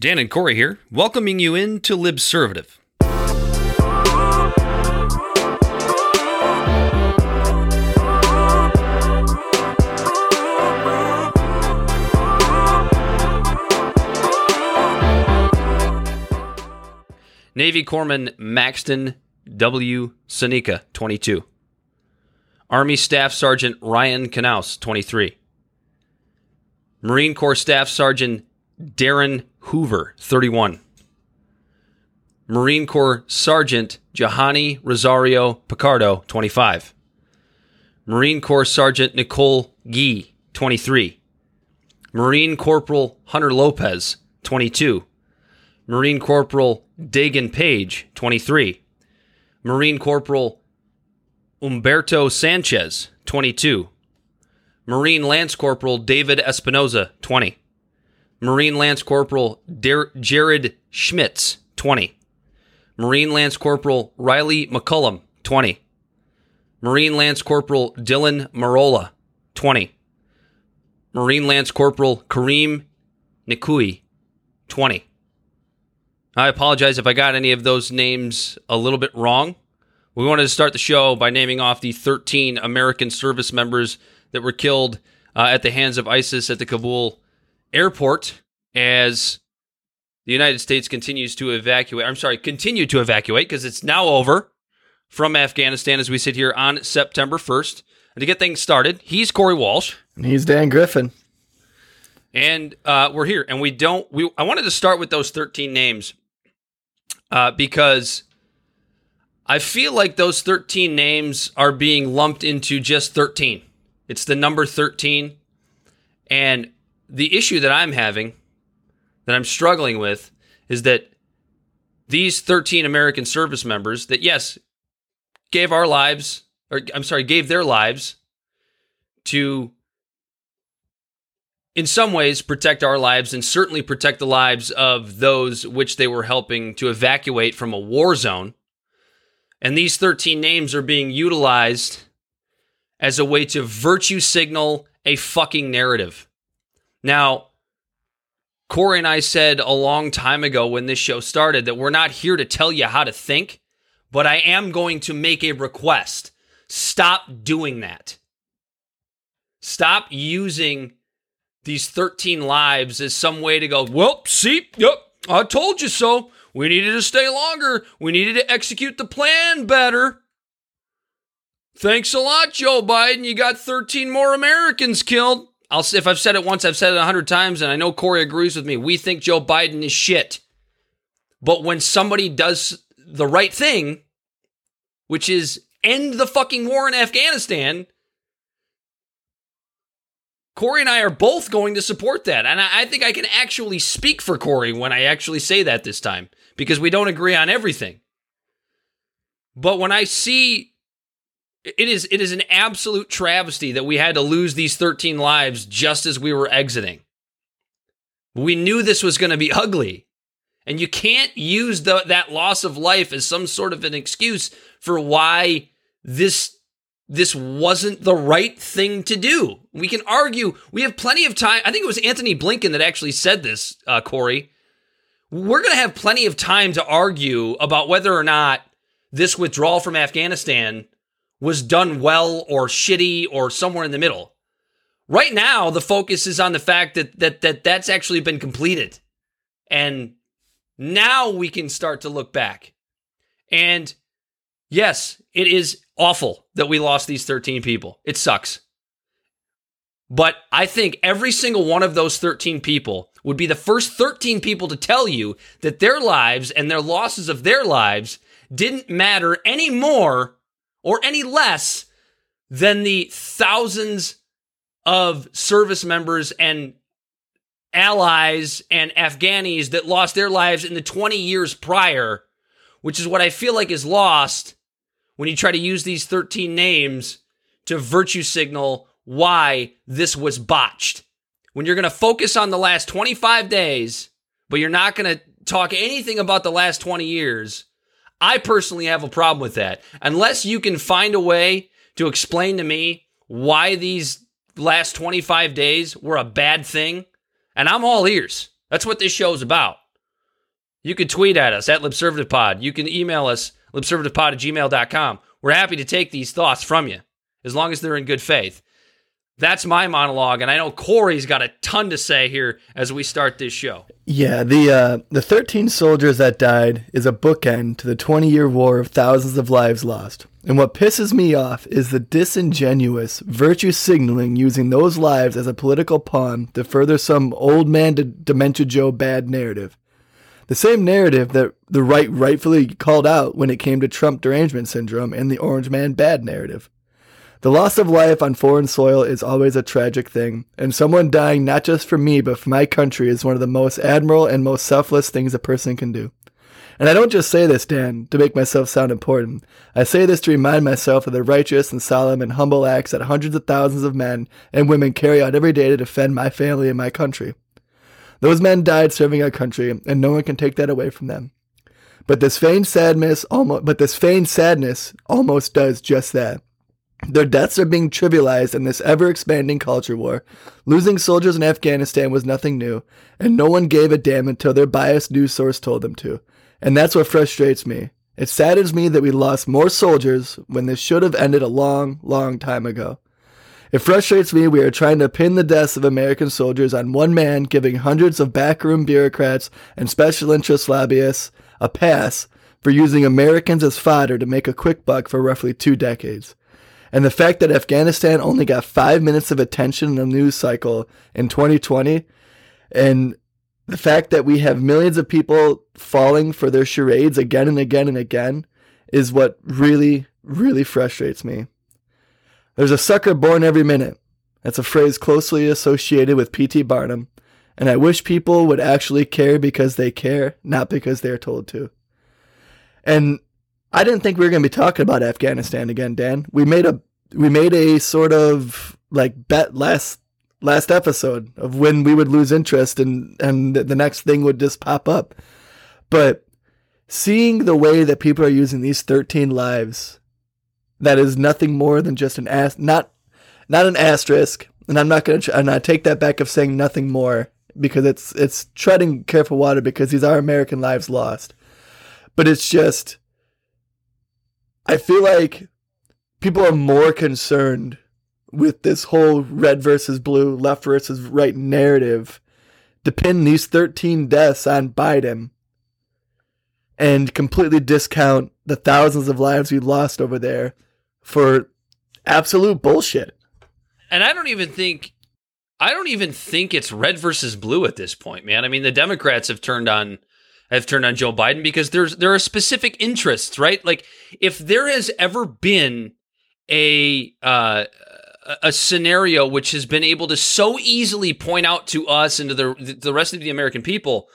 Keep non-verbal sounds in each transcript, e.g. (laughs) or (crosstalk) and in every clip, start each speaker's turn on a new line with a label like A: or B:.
A: Dan and Corey here, welcoming you into Libservative. Navy Corpsman Maxton W. Sanika, 22. Army Staff Sergeant Ryan Knauss, 23. Marine Corps Staff Sergeant Darin Hoover, 31. Marine Corps Sergeant Johanny Rosario Pichardo, 25. Marine Corps Sergeant Nicole Gee, 23. Marine Corporal Hunter Lopez, 22. Marine Corporal Daegan Page, 23. Marine Corporal Umberto Sanchez, 22. Marine Lance Corporal David Espinoza, 20. Marine Lance Corporal Der- Jared Schmitz, 20. Marine Lance Corporal Riley McCollum, 20. Marine Lance Corporal Dylan Merola, 20. Marine Lance Corporal Kareem Nikoui, 20. I apologize if I got any of those names a little bit wrong. We wanted to start the show by naming off the 13 American service members that were killed uh, at the hands of ISIS at the Kabul airport as the United States continues to evacuate. I'm sorry, continue to evacuate because it's now over from Afghanistan as we sit here on September 1st. And to get things started, he's Corey Walsh.
B: And he's Dan Griffin.
A: And uh, we're here. And we don't, we, I wanted to start with those 13 names uh, because I feel like those 13 names are being lumped into just 13. It's the number 13. And the issue that I'm having, that I'm struggling with, is that these 13 American service members that, yes, gave our lives, or I'm sorry, gave their lives to, in some ways, protect our lives and certainly protect the lives of those which they were helping to evacuate from a war zone. And these 13 names are being utilized as a way to virtue signal a fucking narrative. Now, Corey and I said a long time ago when this show started that we're not here to tell you how to think, but I am going to make a request. Stop doing that. Stop using these 13 lives as some way to go, well, see, yep, I told you so. We needed to stay longer. We needed to execute the plan better. Thanks a lot, Joe Biden. You got 13 more Americans killed. I'll if I've said it once, I've said it a hundred times, and I know Corey agrees with me. We think Joe Biden is shit. But when somebody does the right thing, which is end the fucking war in Afghanistan, Corey and I are both going to support that. And I, I think I can actually speak for Corey when I actually say that this time because we don't agree on everything. But when I see it is it is an absolute travesty that we had to lose these 13 lives just as we were exiting. We knew this was going to be ugly. And you can't use the, that loss of life as some sort of an excuse for why this this wasn't the right thing to do. We can argue. We have plenty of time. I think it was Anthony Blinken that actually said this, uh, Corey. We're going to have plenty of time to argue about whether or not this withdrawal from Afghanistan was done well or shitty or somewhere in the middle. Right now, the focus is on the fact that that that that's actually been completed, and now we can start to look back. And yes, it is awful that we lost these 13 people. It sucks. But I think every single one of those 13 people would be the first 13 people to tell you that their lives and their losses of their lives didn't matter any more or any less than the thousands of service members and allies and Afghanis that lost their lives in the 20 years prior, which is what I feel like is lost when you try to use these 13 names to virtue signal why this was botched. When you're going to focus on the last 25 days, but you're not going to talk anything about the last 20 years, I personally have a problem with that. Unless you can find a way to explain to me why these last 25 days were a bad thing, and I'm all ears. That's what this show's about. You can tweet at us at LibservativPod. You can email us, libservativepod at gmail.com. We're happy to take these thoughts from you as long as they're in good faith. That's my monologue, and I know Corey's got a ton to say here as we start this show.
B: Yeah, the uh, the thirteen soldiers that died is a bookend to the twenty year war of thousands of lives lost. And what pisses me off is the disingenuous virtue signaling using those lives as a political pawn to further some old man dementia Joe bad narrative. The same narrative that the right rightfully called out when it came to Trump derangement syndrome and the orange man bad narrative. The loss of life on foreign soil is always a tragic thing, and someone dying not just for me but for my country is one of the most admirable and most selfless things a person can do. And I don't just say this, Dan, to make myself sound important. I say this to remind myself of the righteous and solemn and humble acts that hundreds of thousands of men and women carry out every day to defend my family and my country. Those men died serving our country, and no one can take that away from them. But this feigned sadness almost but this feigned sadness almost does just that. Their deaths are being trivialized in this ever expanding culture war. Losing soldiers in Afghanistan was nothing new, and no one gave a damn until their biased news source told them to. And that's what frustrates me. It saddens me that we lost more soldiers when this should have ended a long, long time ago. It frustrates me we are trying to pin the deaths of American soldiers on one man giving hundreds of backroom bureaucrats and special interest lobbyists a pass for using Americans as fodder to make a quick buck for roughly two decades. And the fact that Afghanistan only got five minutes of attention in the news cycle in 2020, and the fact that we have millions of people falling for their charades again and again and again, is what really, really frustrates me. There's a sucker born every minute. That's a phrase closely associated with P.T. Barnum, and I wish people would actually care because they care, not because they're told to. And I didn't think we were going to be talking about Afghanistan again, Dan. We made a we made a sort of like bet last last episode of when we would lose interest and and the next thing would just pop up. But seeing the way that people are using these 13 lives that is nothing more than just an ass not not an asterisk and I'm not going to and I take that back of saying nothing more because it's it's treading careful water because these are American lives lost. But it's just I feel like people are more concerned with this whole red versus blue, left versus right narrative to pin these 13 deaths on Biden and completely discount the thousands of lives we lost over there for absolute bullshit.
A: And I don't even think I don't even think it's red versus blue at this point, man. I mean, the Democrats have turned on have turned on Joe Biden because there's there are specific interests, right? Like if there has ever been a uh, a scenario which has been able to so easily point out to us and to the the rest of the American people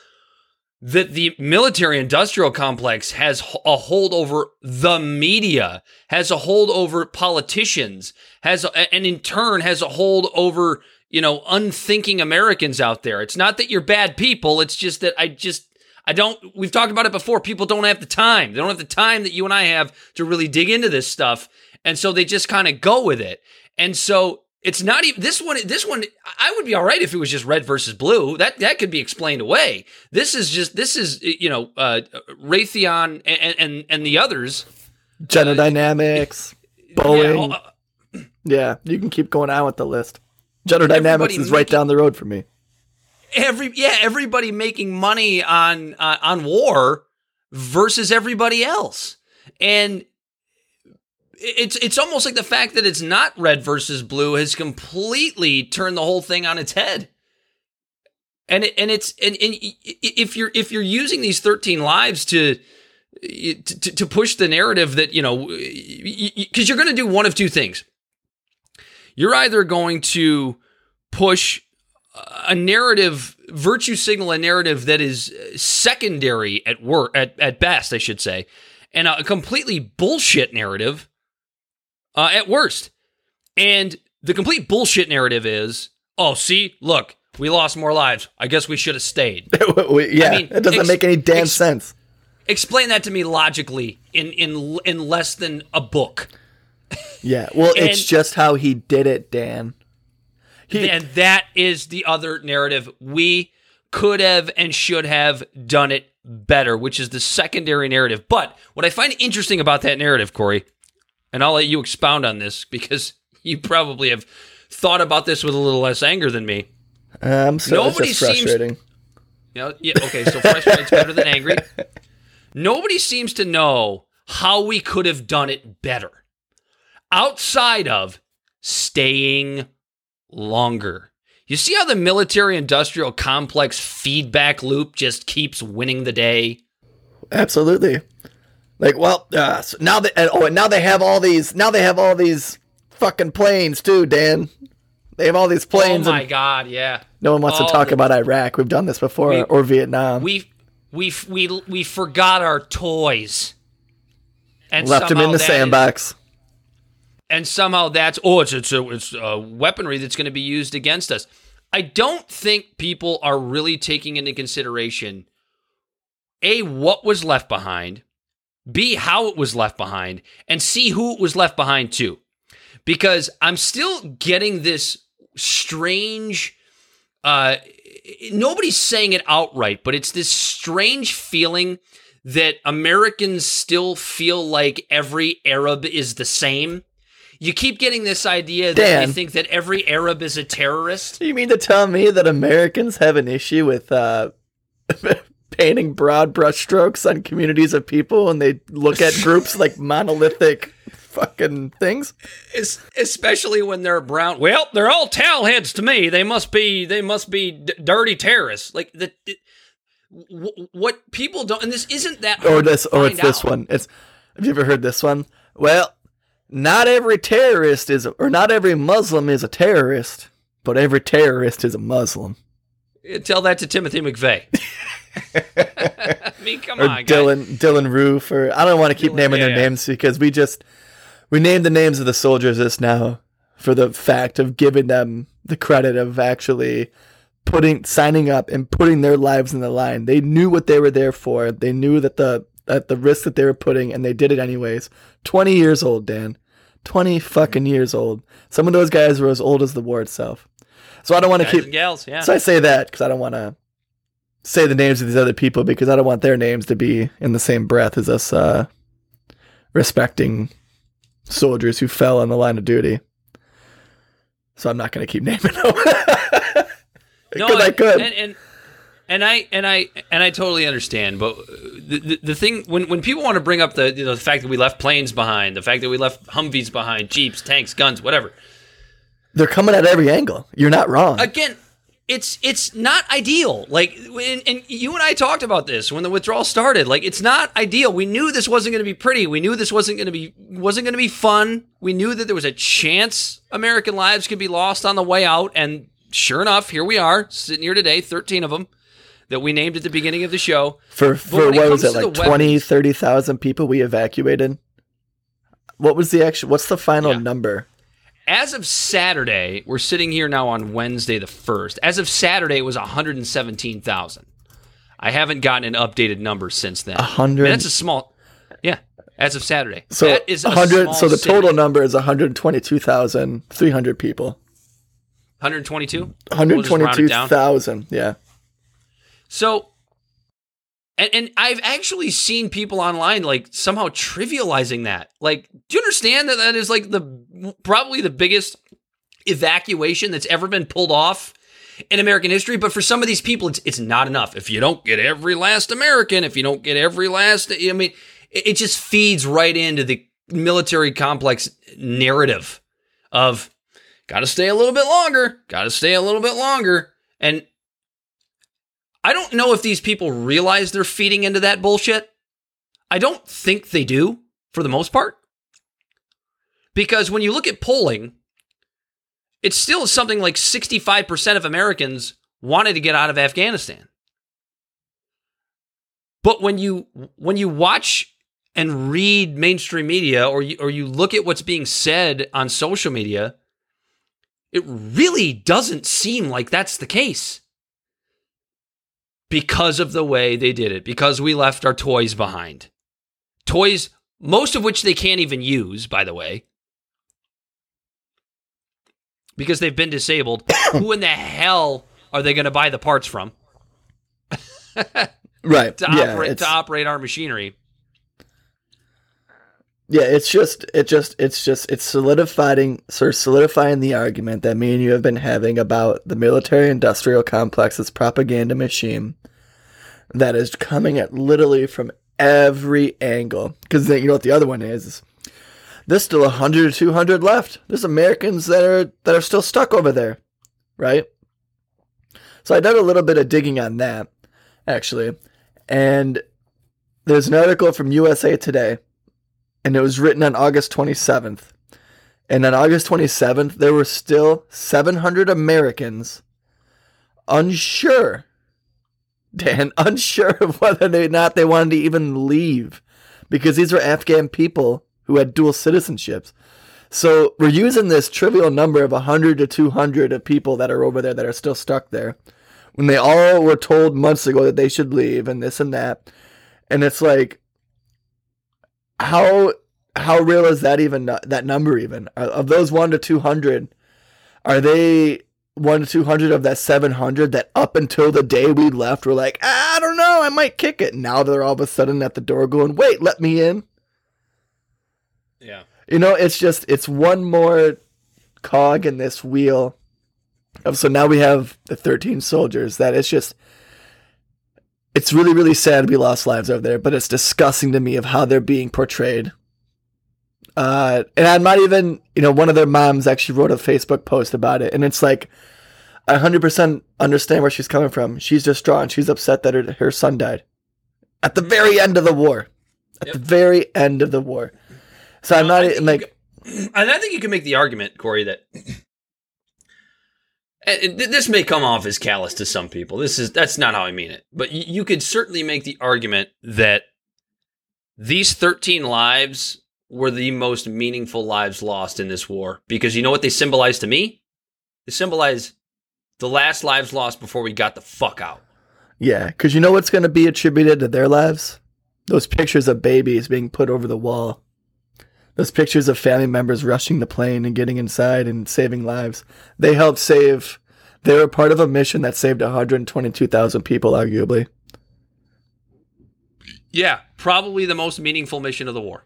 A: that the military industrial complex has a hold over the media, has a hold over politicians, has a, and in turn has a hold over you know unthinking Americans out there. It's not that you're bad people, it's just that I just I don't, we've talked about it before. People don't have the time. They don't have the time that you and I have to really dig into this stuff. And so they just kind of go with it. And so it's not even this one. This one, I would be all right if it was just red versus blue. That that could be explained away. This is just this is you know uh, Raytheon and, and and the others.
B: General uh, Dynamics, Boeing. Yeah, uh, yeah, you can keep going on with the list. General Dynamics is right down the road for me
A: every yeah everybody making money on uh, on war versus everybody else. And it's it's almost like the fact that it's not red versus blue has completely turned the whole thing on its head. And it, and it's and, and if you're if you're using these 13 lives to to, to push the narrative that you know because you're going to do one of two things. You're either going to push a narrative virtue signal a narrative that is secondary at work at, at best i should say and a completely bullshit narrative uh, at worst. And the complete bullshit narrative is oh see look we lost more lives. I guess we should have stayed. (laughs)
B: Yeah I mean, it doesn't ex- make any damn ex- sense.
A: explain that to me logically in in in less than a book.
B: Yeah well and, it's just how he did it dan
A: he, and that is the other narrative. We could have and should have done it better, which is the secondary narrative. But what I find interesting about that narrative, Corey, and I'll let you expound on this because (laughs) you probably have thought about this with a little less anger than me.
B: Um, so Nobody it's just frustrating.
A: Seems, you know, yeah, okay, so frustrated better than angry. (laughs) Nobody seems to know how we could have done it better outside of staying longer. You see how the military industrial complex feedback loop just keeps winning the day?
B: Absolutely. Like, well, uh, so now they oh, and now they have all these now they have all these fucking planes too, Dan. They have all these planes.
A: Oh my god, yeah.
B: No one wants all to talk the, about Iraq. We've done this before, we, or Vietnam.
A: We we we we forgot our toys,
B: and left them in the sandbox. Is,
A: and somehow that's oh, it's it's a, it's a weaponry that's going to be used against us. I don't think people are really taking into consideration a what was left behind, b how it was left behind, and c who it was left behind to. Because I'm still getting this strange. Uh, nobody's saying it outright, but it's this strange feeling that Americans still feel like every Arab is the same. You keep getting this idea that Dan, they think that every Arab is a terrorist.
B: You mean to tell me that Americans have an issue with uh, (laughs) painting broad brushstrokes on communities of people and they look at groups (laughs) like monolithic fucking things.
A: It's, especially when they're brown. Well, they're all towel heads to me. They must be. They must be d- dirty terrorists. Like the. It, w- what people don't, and this isn't that.
B: Or this, or it's out. this one. It's. Have you ever heard this one? Well, not every terrorist is, or not every Muslim is a terrorist, but every terrorist is a Muslim.
A: Tell that to Timothy McVeigh. (laughs) (laughs) I mean, come or on,
B: Dylan guys. Dylann Roof, or I don't want to keep Dylan, naming yeah, their yeah. names because we just we named the names of the soldiers this now for the fact of giving them the credit of actually putting signing up and putting their lives in the line. They knew what they were there for. They knew that the at the risk that they were putting, and they did it anyways. 20 years old, Dan. 20 fucking years old. Some of those guys were as old as the war itself. So I don't want to keep.
A: gals, yeah.
B: So I say that because I don't want to say the names of these other people because I don't want their names to be in the same breath as us uh, respecting soldiers who fell on the line of duty. So I'm not going to keep naming (laughs) them.
A: no, I could. And, and and I and I and I totally understand, but the, the, the thing when when people want to bring up the you know, the fact that we left planes behind, the fact that we left Humvees behind, jeeps, tanks, guns, whatever,
B: they're coming at every angle. You're not wrong.
A: Again, it's it's not ideal. Like, and, and you and I talked about this when the withdrawal started. Like, it's not ideal. We knew this wasn't going to be pretty. We knew this wasn't going to be wasn't going to be fun. We knew that there was a chance American lives could be lost on the way out, and sure enough, here we are sitting here today, thirteen of them that we named at the beginning of the show.
B: For for what was it like 20, 30,000 people we evacuated? What was the actual what's the final yeah. number?
A: As of Saturday, we're sitting here now on Wednesday the 1st. As of Saturday it was 117,000. I haven't gotten an updated number since then.
B: 100
A: That's a small Yeah, as of Saturday.
B: So that is 100 so the total number is 122,300 people.
A: 122?
B: 122,000, yeah.
A: So, and, and I've actually seen people online like somehow trivializing that. Like, do you understand that that is like the probably the biggest evacuation that's ever been pulled off in American history? But for some of these people, it's it's not enough. If you don't get every last American, if you don't get every last, I mean, it, it just feeds right into the military complex narrative of got to stay a little bit longer, got to stay a little bit longer, and I don't know if these people realize they're feeding into that bullshit. I don't think they do for the most part. Because when you look at polling, it's still something like 65% of Americans wanted to get out of Afghanistan. But when you when you watch and read mainstream media or you, or you look at what's being said on social media, it really doesn't seem like that's the case because of the way they did it, because we left our toys behind. Toys, most of which they can't even use, by the way, because they've been disabled. (coughs) Who in the hell are they going to buy the parts from?
B: right (laughs)
A: to
B: yeah,
A: operate to operate our machinery.
B: Yeah, it's just it just it's just it's solidifying sort of solidifying the argument that me and you have been having about the military industrial complex's propaganda machine that is coming at literally from every angle. Because then you know what the other one is, is there's still 100 or 200 left. There's Americans that are that are still stuck over there, right? So I did a little bit of digging on that, actually, and there's an article from USA Today and it was written on August 27th. And on August 27th, there were still 700 Americans unsure, Dan, (laughs) unsure of whether or not they wanted to even leave because these were Afghan people who had dual citizenships. So we're using this trivial number of 100 to 200 of people that are over there that are still stuck there when they all were told months ago that they should leave and this and that. And it's like, how how real is that even that number even? Of those 1 to 200 are they 1 to 200 of that 700 that up until the day we left were like i don't know i might kick it. Now they're all of a sudden at the door going wait let me in.
A: Yeah.
B: you know it's just it's one more cog in this wheel. Of so now we have the 13 soldiers that it's just it's really really sad we lost lives over there but it's disgusting to me of how they're being portrayed uh, and I'm not even, you know, one of their moms actually wrote a Facebook post about it, and it's like, I 100% understand where she's coming from. She's distraught. She's upset that her, her son died at the very end of the war. At
A: Yep.
B: the very end of the war. So I'm
A: No,
B: not like, (clears throat)
A: and I think you can make the argument, Corey, that and it- th- Uh, this may come off as callous to some people. This is that's not how I mean it, but you could certainly make the argument that these 13 lives were the most meaningful lives lost in this war because you know what they symbolize to me? They symbolize the last lives lost before we got the fuck out.
B: yeah, because you know what's going to be attributed to their lives? Those pictures of babies being put over the wall. Those pictures of family members rushing the plane and getting inside and saving lives. They helped save. They were part of a mission that saved 122,000 people, arguably.
A: Yeah, probably the most meaningful mission of the war.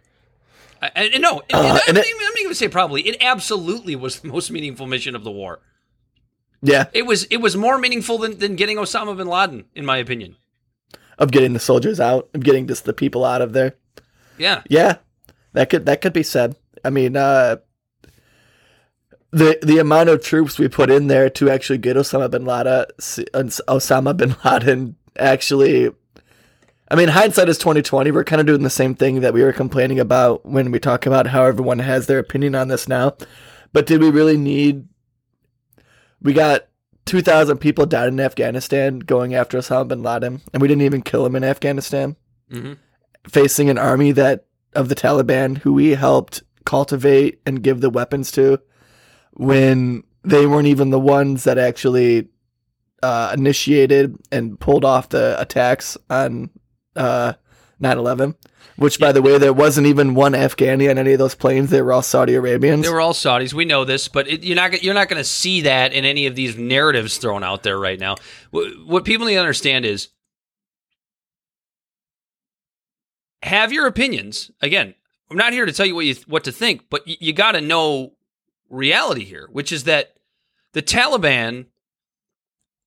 A: And, and no,
B: Uh,
A: and I,
B: and
A: I'm
B: it-
A: even- I'm even going to say probably. It absolutely was the most meaningful mission of the war.
B: Yeah,
A: It was it was more meaningful than, than getting Osama bin Laden, in my opinion.
B: of getting the soldiers out, of getting just the people out of there.
A: Yeah,
B: Yeah, that could that could be said. I mean, uh, the the amount of troops we put in there to actually get Osama bin Laden, Osama bin Laden actually. I mean, hindsight is twenty twenty. We're kind of doing the same thing that we were complaining about when we talk about how everyone has their opinion on this now. But did we really need? We got two thousand people died in Afghanistan going after Osama bin Laden, and we didn't even kill him in Afghanistan
A: hmm
B: facing an army that of the Taliban who we helped cultivate and give the weapons to when they weren't even the ones that actually uh, initiated and pulled off the attacks on uh, 9-11 which by the way there wasn't even one afghani on any of those planes they were all saudi arabians
A: they were all Saudis. We know this, but it, you're not you're not going to see that in any of these narratives thrown out there right now. What, what people need to understand is have your opinions. Again, I'm not here to tell you what you what to think, but you, you got to know reality here, which is that the Taliban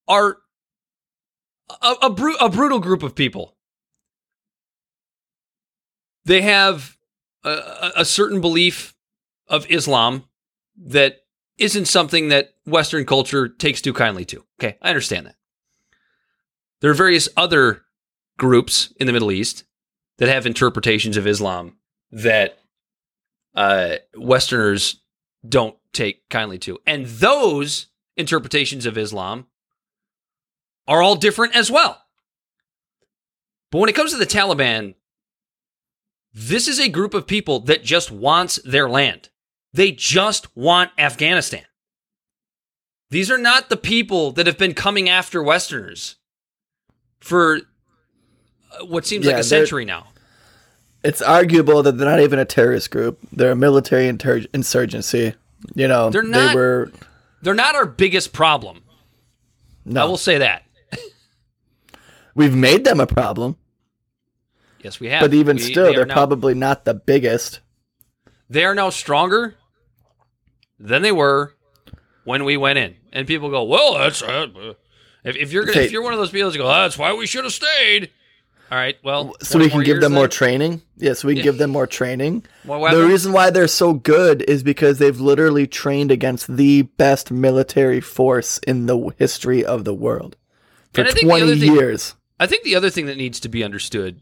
A: are a, a, a brutal group of people. They have a- a certain belief of Islam that isn't something that Western culture takes too kindly to. Okay, I understand that. There are various other groups in the Middle East that have interpretations of Islam that uh, Westerners don't take kindly to. And those interpretations of Islam are all different as well. But when it comes to the Taliban, this is a group of people that just wants their land. They just want Afghanistan. These are not the people that have been coming after Westerners for uh, what seems like a century now.
B: It's arguable that they're not even a terrorist group they're a military inter- insurgency you know
A: They're not-
B: they were
A: They're not our biggest problem.
B: no
A: I will say that. (laughs)
B: We've made them a problem,
A: Yes, we have.
B: but even
A: We-
B: still,
A: they are
B: they're
A: now-
B: probably not the biggest.
A: they are now stronger than they were when we went in. And people go, "Well, that's uh, if, if you're gonna,
B: Okay.
A: if you're one of those people that go, oh, that's why we should have stayed." All right, well,
B: So we can give them
A: years
B: more
A: then?
B: training. Yeah, so we can
A: Yeah.
B: give them more training.
A: More
B: The reason why they're so good is because they've literally trained against the best military force in the history of the world for
A: And I think the
B: 20
A: other thing-
B: years.
A: I think the other thing that needs to be understood,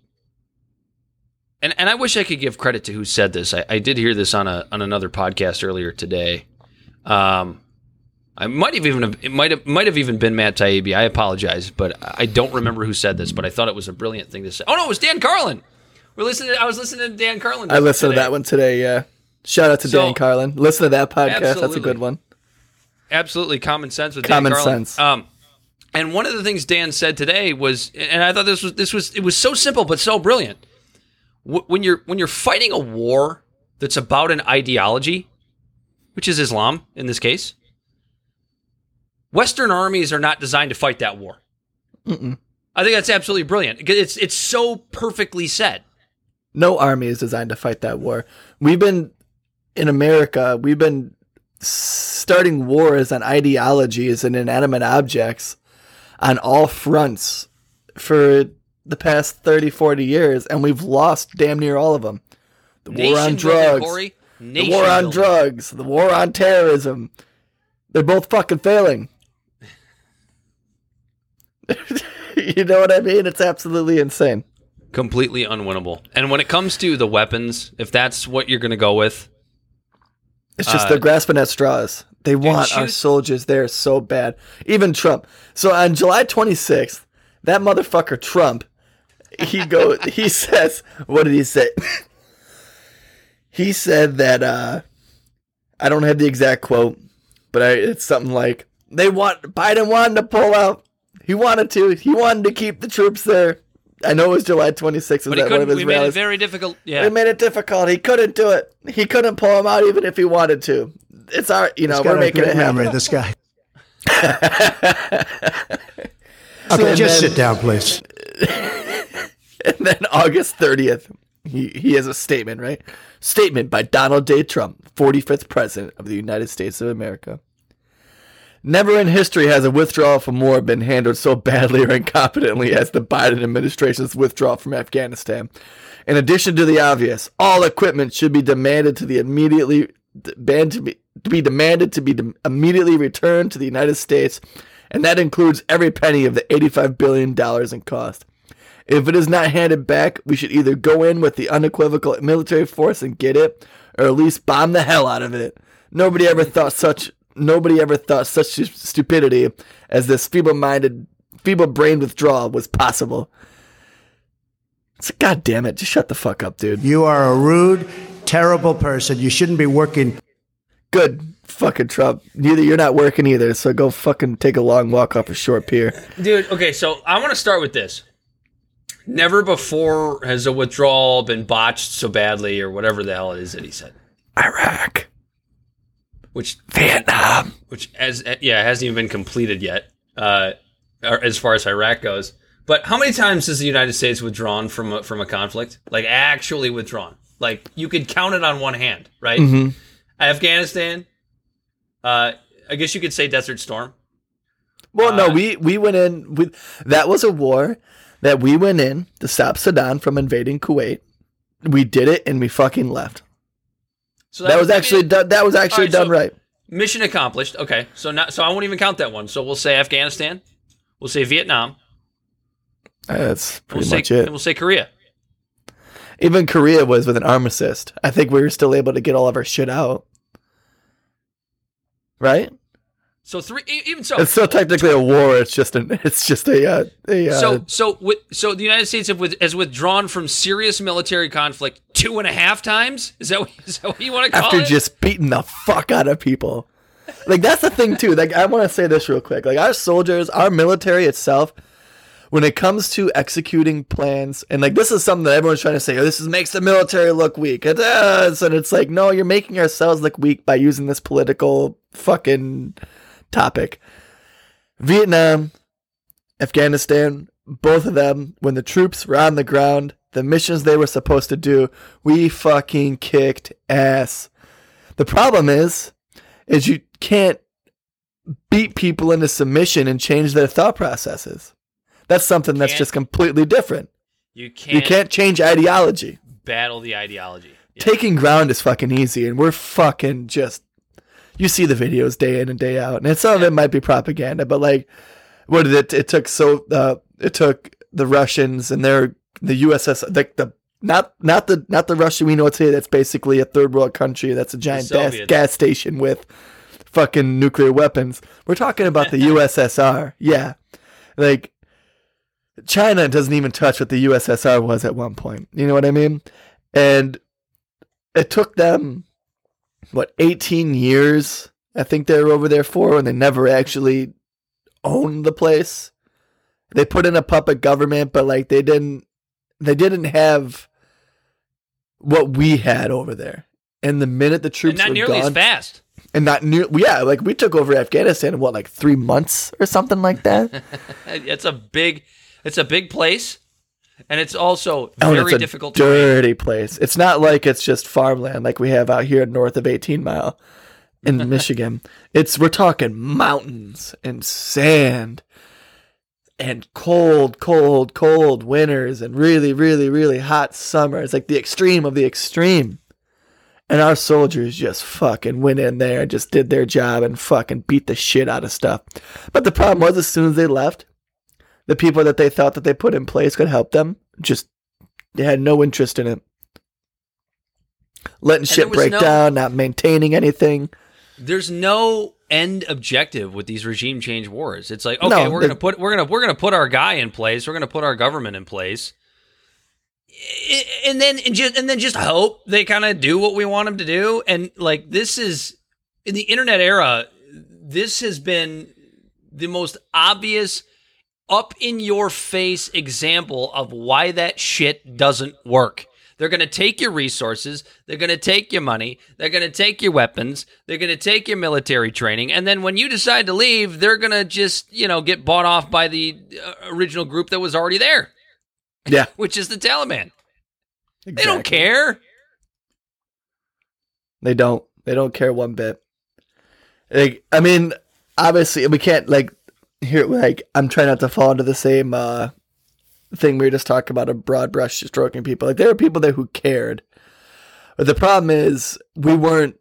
A: and and I wish I could give credit to who said this. I, I did hear this on a on another podcast earlier today. Um, I might have even it might have might have even been Matt Taibbi. I apologize, but I don't remember who said this. But I thought it was a brilliant thing to say. Oh no, it was Dan Carlin. We're listening. I was listening to Dan Carlin.
B: I listened
A: today.
B: to that one today, yeah. Shout out to
A: So-
B: Dan Carlin. Listen to that podcast. That's a good one.
A: absolutely common sense with
B: Common
A: Dan Carlin.
B: sense.
A: Um, and one of the things Dan said today was, and I thought this was this was it was so simple but so brilliant. When you're when you're fighting a war that's about an ideology, which is Islam in this case, Western armies are not designed to fight that war.
B: Mm-mm.
A: I think that's absolutely brilliant. It's it's so perfectly said.
B: No army is designed to fight that war. We've been in America, we've been starting wars on ideologies and inanimate objects on all fronts for the past 30, 40 years, and we've lost damn near all of them. The war on drugs,
A: Corey.
B: the war on
A: building.
B: drugs, the war on terrorism. They're both fucking failing. (laughs) you know what I mean? It's absolutely insane.
A: completely unwinnable. And when it comes to the weapons, if that's what you're going to go with,
B: It's just
A: Uh,
B: they're grasping at straws. They want our soldiers there so bad. Even Trump. So on July 26th, that motherfucker Trump, he go (laughs) he says, what did he say? (laughs) he said that uh I don't have the exact quote, but I, it's something like they want Biden wanted to pull out. He wanted to. He wanted to keep the troops there. I know it was July 26th. Was
A: but he
B: that one
A: couldn't.
B: of his
A: We made it very difficult. Yeah,
B: They made it difficult. He couldn't do it. He couldn't pull him out even if he wanted to. It's our, you know, we're
C: a
B: making
C: great
B: it happen.
C: memory, this guy. (laughs) okay, just sit down, please. (laughs)
B: And then August 30th, he, he has a statement, right? Statement by Donald J. Trump, 45th President of the United States of America. Never in history has a withdrawal from war been handled so badly or incompetently as the Biden administration's withdrawal from Afghanistan. In addition to the obvious, all equipment should be demanded to the immediately be to be demanded to be dem- immediately returned to the United States, and that includes every penny of the 85 billion dollars in cost. If it is not handed back, we should either go in with the unequivocal military force and get it, or at least bomb the hell out of it. Nobody ever thought such nobody ever thought such stupidity as this feeble-minded, feeble-brained withdrawal was possible. It's God damn it! Just shut the fuck up, dude.
C: You are a rude, terrible person. You shouldn't be working.
B: Good fucking Trump. Neither you're not working either, so go fucking take a long walk off a short pier.
A: dude. Okay, so I want to start with this. Never before has a withdrawal been botched so badly, or whatever the hell it is that he said.
B: Iraq,
A: Which
B: Vietnam.
A: which as yeah hasn't even been completed yet uh as far as iraq goes but how many times has the united states withdrawn from a, from a conflict like actually withdrawn like you could count it on one hand right
B: Mhm.
A: afghanistan uh i guess you could say desert storm
B: Well, no,
A: Uh,
B: we we went in with that was a war that we went in to stop Saddam from invading Kuwait. We did it and we fucking left.
A: So
B: That was actually done. That was actually
A: Alright,
B: done
A: so-
B: right.
A: mission accomplished okay so not so i won't even count that one so we'll say afghanistan we'll say vietnam
B: That's
A: we'll
B: pretty
A: say
B: much it.
A: and we'll say korea
B: Even Korea was with an arm assist. I think we were still able to get all of our shit out. Right?
A: So three even so
B: It's still technically a war. It's just an. It's just a. Uh, a uh,
A: So, so, with, so the United States have with, has withdrawn from serious military conflict two and a half times. Is that what, is that what you want to call
B: after
A: it?
B: After just beating the fuck out of people. Like that's the thing too. Like I want to say this real quick. Like our soldiers, our military itself, when it comes to executing plans, and like this is something that everyone's trying to say, oh, this is, makes the military look weak. It does, and it's like, no, you're making ourselves look weak by using this political fucking topic. Vietnam, Afghanistan, both of them, when the troops were on the ground, the missions they were supposed to do, we fucking kicked ass. The problem is, is you can't beat people into submission and change their thought processes. That's something that's just completely different.
A: You can't,
B: You can't change ideology.
A: battle the ideology. Yeah.
B: Taking ground is fucking easy, and we're fucking just. You see the videos day in and day out, and some of it might be propaganda, but like, what did it? It took so. Uh, it took the Russians and their the USS, like the not not the not the Russia we know today. That's basically a third world country. That's a giant gas, gas station with fucking nuclear weapons. We're talking about the (laughs) USSR. Yeah, like China doesn't even touch what the USSR was at one point. You know what I mean? And it took them what 18 years I think they were over there for and they never actually owned the place. They put in a puppet government but like they didn't they didn't have what we had over there. And the minute the
A: and
B: troops
A: not
B: were
A: nearly as fast.
B: and not near, yeah, like we took over Afghanistan in what, like three months or something like that. (laughs)
A: It's a big, it's a big place, and it's also
B: Oh,
A: very
B: it's a
A: difficult
B: dirty place. It's not like it's just farmland like we have out here north of 18 Mile in (laughs) Michigan. It's we're talking mountains and sand and cold, cold, cold winters and really, really, really hot summers. Like the extreme of the extreme. And our soldiers just fucking went in there and just did their job and fucking beat the shit out of stuff. But the problem was, as soon as they left, the people that they thought that they put in place could help them just they had no interest in it. Letting
A: there
B: shit break
A: no-
B: down, not maintaining anything.
A: There's no end objective with these regime change wars. It's like okay,
B: No,
A: we're gonna put we're gonna we're gonna put our guy in place. We're gonna put our government in place, and then and just and then just hope they kind of do what we want them to do. And like this is in the internet era, this has been the most obvious, up in your face example of why that shit doesn't work. They're going to take your resources. They're going to take your money. They're going to take your weapons. They're going to take your military training. And then when you decide to leave, they're going to just, you know, get bought off by the uh, original group that was already there,
B: Yeah. (laughs)
A: which is the Taliban. They don't care.
B: They don't. They don't care one bit. Like, I mean, obviously, we can't like here. Like, I'm trying not to fall into the same uh, thing we were just talking about a broad brush stroking people. Like, there were people there who cared, but the problem is we weren't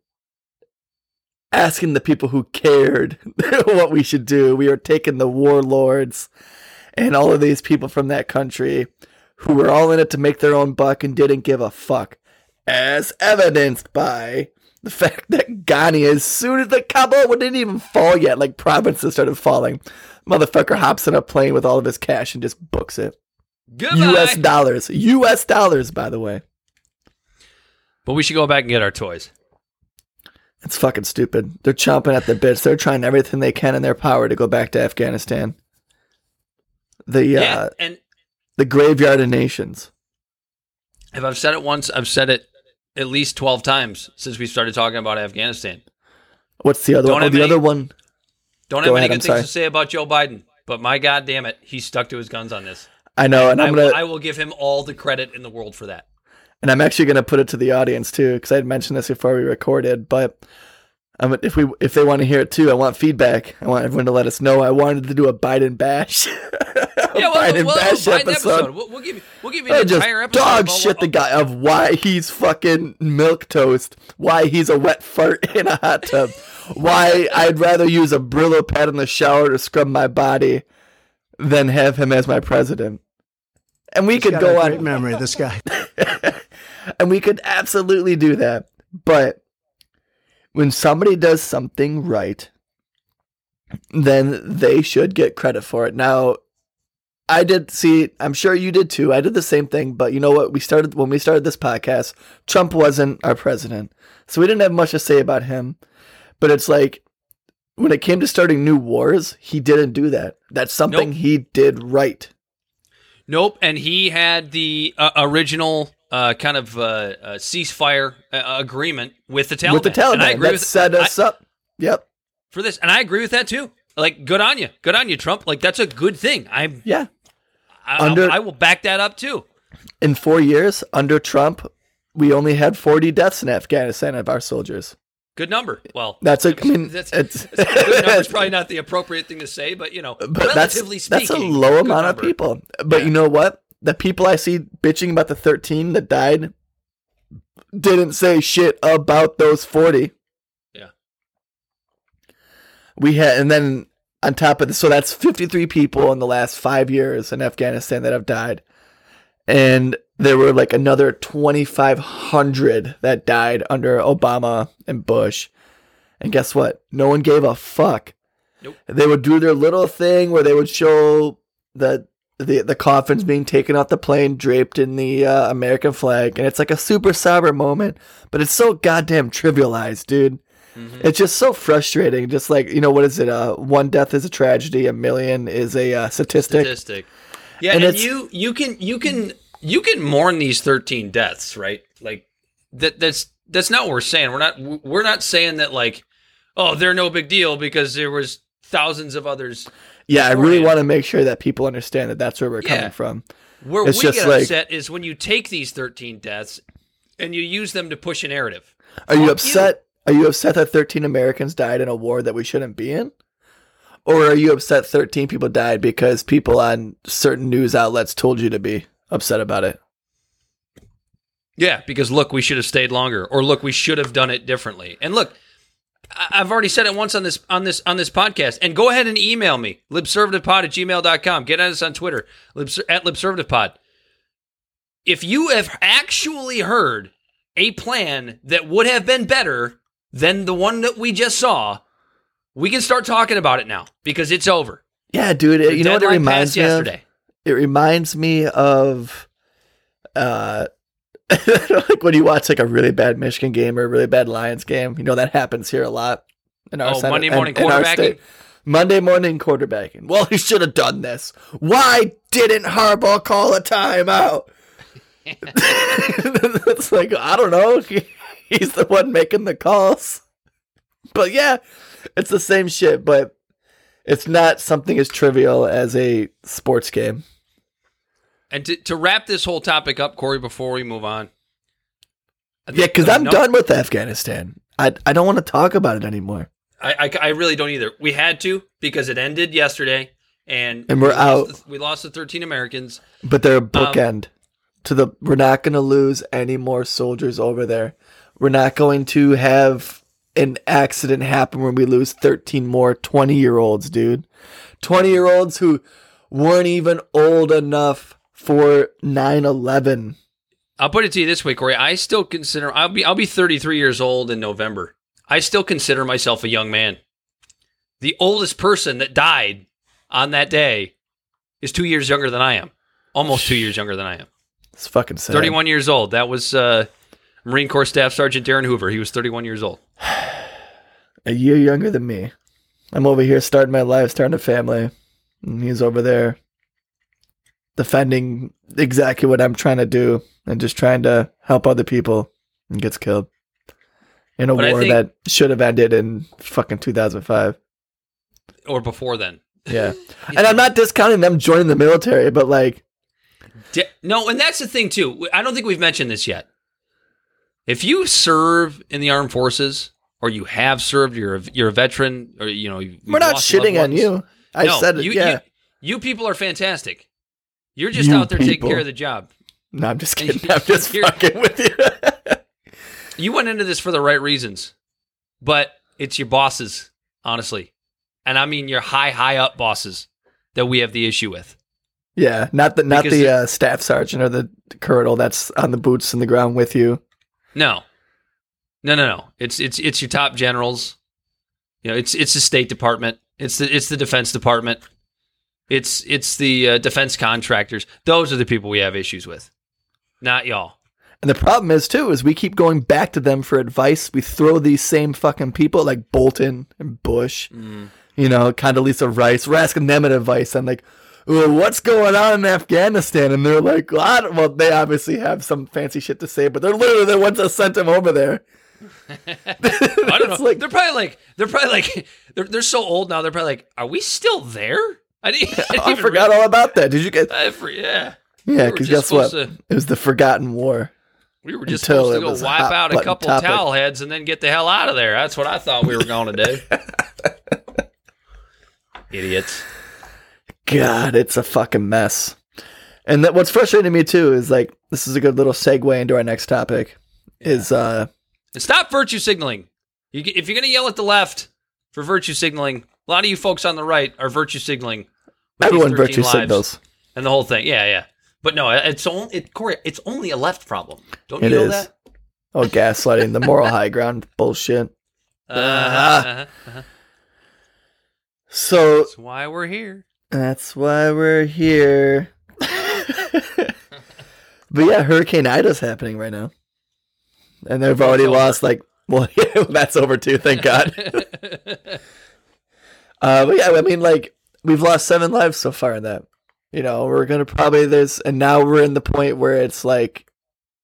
B: asking the people who cared (laughs) what we should do. We were taking the warlords and all of these people from that country who were all in it to make their own buck and didn't give a fuck as evidenced by the fact that Ghani, as soon as the Kabul didn't even fall yet, like provinces started falling, motherfucker hops in a plane with all of his cash and just books it.
A: Goodbye.
B: U.S. dollars, U.S. dollars, by the way.
A: But we should go back and get our toys.
B: It's fucking stupid. They're chomping at the bits. They're trying everything they can in their power to go back to Afghanistan. The uh,
A: Yeah. And
B: the graveyard of nations.
A: if I've said it once, I've said it at least 12 times since we started talking about Afghanistan.
B: What's the other
A: Don't
B: one? Oh, the
A: any-
B: other one.
A: Don't
B: Go
A: have
B: ahead,
A: any
B: I'm
A: good
B: sorry.
A: things to say about Joe Biden, but my god damn it, he stuck to his guns on this.
B: I know, and
A: I
B: I'm
A: will,
B: gonna
A: I will give him all the credit in the world for that.
B: and I'm actually gonna put it to the audience too, because I had mentioned this before we recorded. But um, if we if they want to hear it too, I want feedback. I want everyone to let us know. I wanted to do a Biden bash. (laughs) a
A: Yeah, well,
B: Biden
A: well,
B: bash
A: Biden
B: episode.
A: We'll, we'll give you, we'll give you
B: I
A: an
B: just
A: entire episode.
B: dog
A: about
B: shit
A: what-
B: the guy of why he's fucking milk toast, why he's a wet fart in a hot tub, why I'd rather use a Brillo pad in the shower to scrub my body than have him as my president. And we
C: He's
B: could
C: got
B: go
C: a
B: on
C: great memory. This guy. (laughs)
B: and we could absolutely do that. But when somebody does something right, then they should get credit for it. Now, I did see, I'm sure you did too. I did the same thing, but you know what? We started, when we started this podcast, Trump wasn't our president. So we didn't have much to say about him. But it's like, when it came to starting new wars, he didn't do that. That's something
A: Nope.
B: he did right.
A: Nope, and he had the uh, original uh, kind of uh, uh, ceasefire uh, agreement with the Taliban.
B: With the Taliban.
A: and I agree
B: that
A: with
B: set us
A: I-
B: up. Yep.
A: for this, and I agree with that too. Like, good on you, good on you, Trump. Like, that's a good thing. I'm
B: Yeah.
A: I,
B: Under-
A: I will back that up too.
B: In four years, under Trump, we only had 40 deaths in Afghanistan of our soldiers.
A: Good number. Well,
B: That's a, I mean,
A: that's,
B: it's,
A: that's good number. (laughs) Probably not the appropriate thing to say, but you know,
B: but that's,
A: relatively
B: that's
A: speaking,
B: a low amount of people. But
A: Yeah.
B: you know what? The people I see bitching about the 13 that died didn't say shit about those 40.
A: Yeah.
B: We had, and then on top of this, so that's 53 people in the last five years in Afghanistan that have died. And there were like another 2,500 that died under Obama and Bush. And guess what? No one gave a fuck.
A: Nope.
B: They would do their little thing where they would show the the the coffins being taken off the plane, draped in the uh, American flag, and it's like a super sober moment. But it's so goddamn trivialized, dude.
A: Mhm.
B: It's just so frustrating. Just like you know, what is it? Uh, one death is a tragedy. A million is a uh, statistic.
A: statistic. Yeah,
B: And
A: and, you you can you can you can mourn these 13 deaths, right? Like that that's that's not what we're saying. We're not we're not saying that like oh, they're no big deal because there was thousands of others.
B: Yeah, I really want to make sure that people understand that that's where we're
A: Yeah.
B: coming from.
A: Where
B: It's
A: we
B: just
A: get
B: like-
A: upset is when you take these 13 deaths and you use them to push a narrative.
B: Are you
A: Fuck
B: upset? Are you upset that 13 Americans died in a war that we shouldn't be in? Or are you upset 13 people died because people on certain news outlets told you to be upset about it?
A: Yeah, because look, we should have stayed longer, or look, we should have done it differently. And look, I've already said it once on this on this on this podcast. And go ahead and email me, libservativepod at gmail.com. Get at us on Twitter, at libservativepod. If you have actually heard a plan that would have been better than the one that we just saw, we can start talking about it now because it's over.
B: Yeah, dude. It, you know what it reminds me of?
A: yesterday.
B: It reminds me of uh (laughs) like when you watch like a really bad Michigan game or a really bad Lions game. You know that happens here a lot in our
A: Oh,
B: Senate-
A: Monday morning
B: in
A: quarterbacking?
B: state. Monday morning quarterbacking. Well, he should have done this. Why didn't Harbaugh call a timeout? (laughs) it's like I don't know. (laughs) He's the one making the calls. But yeah, it's the same shit, but it's not something as trivial as a sports game.
A: And to, to wrap this whole topic up, Corey, before we move on.
B: Yeah, because I'm done with Afghanistan. I I don't want to talk about it anymore.
A: I, I, I really don't either. We had to because it ended yesterday, and
B: And we're
A: we
B: out.
A: the- we lost the 13 Americans.
B: But they're a um, bookend to the. We're not going to lose any more soldiers over there. We're not going to have an accident happen where we lose 13 more 20 year olds, dude. 20 year olds who weren't even old enough for 9 11.
A: I'll put it to you this way, Corey. I still consider I'll be I'll be 33 years old in November. I still consider myself a young man. The oldest person that died on that day is two years younger than I am, almost two years younger than I am.
B: It's fucking sad.
A: 31 years old. That was uh, Marine Corps Staff Sergeant Darin Hoover. He was 31 years old.
B: A year younger than me. I'm over here starting my life, starting a family. And he's over there defending exactly what I'm trying to do and just trying to help other people and gets killed in a
A: But
B: war
A: think-
B: that should have ended in fucking 2005.
A: Or before then.
B: Yeah. (laughs) and I'm not discounting them joining the military, but like,
A: Di- No, and that's the thing too. I don't think we've mentioned this yet. If you serve in the armed forces, or you have served, you're a, you're a veteran, or you know,
B: we're not shitting on you. I
A: no,
B: said it.
A: You,
B: yeah.
A: you, you people are fantastic. You're just
B: You
A: out there taking care of the job.
B: no, I'm just (laughs) kidding. I'm just fucking with you. (laughs)
A: You went into this for the right reasons, but it's your bosses, honestly, and I mean your high, high up bosses that we have the issue with.
B: yeah. Not the, not
A: Because
B: the uh, staff sergeant or the colonel that's on the boots in the ground with you.
A: No, no, no, no. It's it's it's your top generals. You know, it's it's the State Department. It's the it's the Defense Department. It's it's the uh, defense contractors. Those are the people we have issues with, not y'all.
B: And the problem is too is we keep going back to them for advice. We throw these same fucking people like Bolton and Bush, you know, Condoleezza Rice. We're asking them advice on like, well, what's going on in Afghanistan? And they're like, well, well, they obviously have some fancy shit to say, but they're literally the ones that sent them over there. (laughs)
A: I don't (laughs) know.
B: like-
A: they're probably like they're probably like (laughs) they're they're so old now. They're probably like, are we still there? I didn't, (laughs) I didn't
B: I forgot all about that. Did you get?
A: I yeah.
B: Yeah, because
A: just
B: guess what?
A: to-
B: It was the forgotten war.
A: We were just supposed to go wipe out a couple
B: topic.
A: towel heads and then get the hell out of there. That's what I thought we were going to do. (laughs) Idiots.
B: God, it's a fucking mess. And that what's frustrating me too is like this is a good little segue into our next topic. Is uh
A: stop virtue signaling. You, if you're going to yell at the left for virtue signaling, a lot of you folks on the right are virtue signaling.
B: everyone virtue
A: lives
B: signals.
A: and the whole thing. Yeah, yeah. But no, it's only it, Corey. It's only a left problem. Don't you
B: It
A: know
B: is.
A: that?
B: Oh, gaslighting, the moral high ground (laughs) bullshit.
A: Uh-huh, uh-huh, uh-huh.
B: So
A: That's why we're here.
B: that's why we're here. (laughs) but yeah, Hurricane Ida's happening right now. And they've already lost like (laughs) well, yeah, that's over too, thank God. Uh, but yeah, I mean, like we've lost seven lives so far in that. You know, we're gonna probably this, and now we're in the point where it's like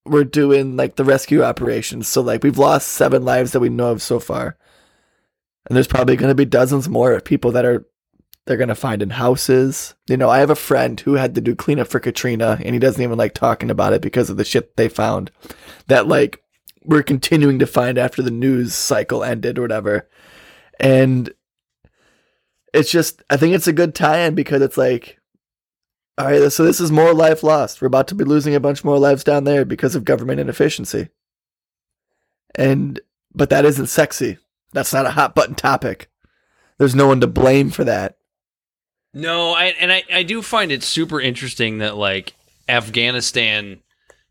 B: we're doing like the rescue operations. So like we've lost seven lives that we know of so far, and there's probably gonna be dozens more of people that are they're gonna find in houses. You know, I have a friend who had to do cleanup for Katrina, and he doesn't even like talking about it because of the shit they found. That like we're continuing to find after the news cycle ended or whatever, and it's just I think it's a good tie-in because it's like, all right, so this is more life lost. We're about to be losing a bunch more lives down there because of government inefficiency. And but that isn't sexy. That's not a hot button topic. There's no one to blame for that.
A: No, I and I, I do find it super interesting that like Afghanistan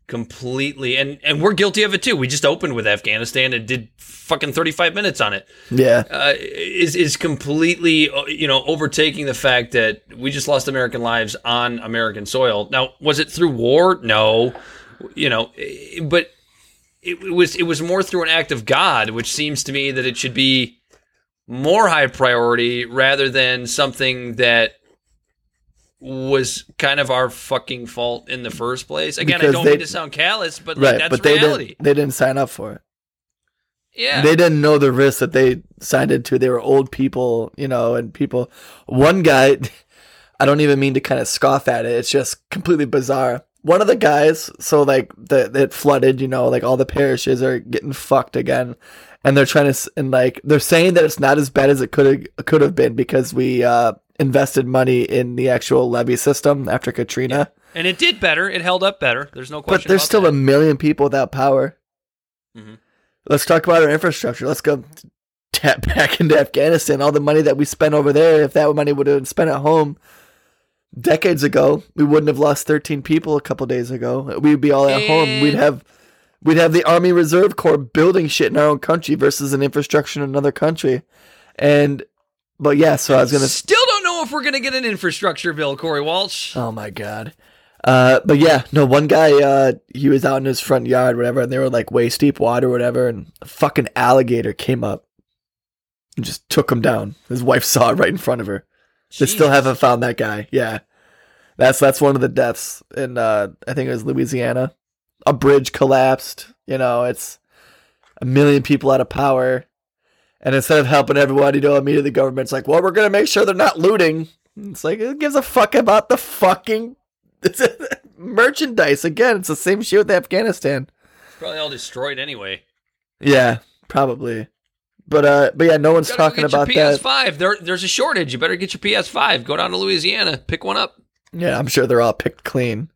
A: completely and and we're guilty of it too. We just opened with Afghanistan and did fucking 35 minutes on it.
B: Yeah.
A: Uh, is is completely uh, you know overtaking the fact that we just lost American lives on American soil. Now, was it through war? No. You know, eh, but it, it was it was more through an act of God, which seems to me that it should be more high priority rather than something that was kind of our fucking fault in the first place. Again,
B: Because
A: I don't
B: they-
A: mean to sound callous, but like, that's
B: But they
A: reality.
B: didn't they didn't sign up for it.
A: yeah.
B: They didn't know the risk that they signed into. They were old people, you know, and people. One guy, (laughs) I don't even mean to kind of scoff at it. It's just completely bizarre. One of the guys, so like the it flooded, you know, like all the parishes are getting fucked again, and they're trying to s- and like they're saying that it's not as bad as it could have could have been because we uh, invested money in the actual levee system after Katrina.
A: and it did better. It held up better. There's no question.
B: But
A: there's
B: still
A: that.
B: a million people without power.
A: Mhm.
B: Let's talk about our infrastructure. Let's go tap (laughs) back into Afghanistan. All the money that we spent over there, if that money would have been spent at home decades ago, we wouldn't have lost 13 people a couple days ago. We'd be all at home. We'd have we'd have the Army Reserve Corps building shit in our own country versus an infrastructure in another country. And but yeah, so I was gonna
A: Still if we're gonna get an infrastructure bill, Corey Walsh.
B: Oh my god. Uh, but yeah, no, one guy, uh, he was out in his front yard, whatever, and they were like waist deep water, whatever, and a fucking alligator came up and just took him down. His wife saw it right in front of her. They still haven't found that guy. Yeah. That's that's one of the deaths in uh I think it was Louisiana. A bridge collapsed, you know, it's a million people out of power. And instead of helping everyone, everybody to immediately the government's like, well, we're gonna make sure they're not looting. It's like it gives a fuck about the fucking (laughs) merchandise. Again, it's the same shit with Afghanistan.
A: It's probably all destroyed anyway.
B: Yeah, probably. But uh but yeah, no one's talking
A: get your
B: about that.
A: PS5. There, there's a shortage. You better get your PS5. Go down to Louisiana, pick one up.
B: Yeah, I'm sure they're all picked clean.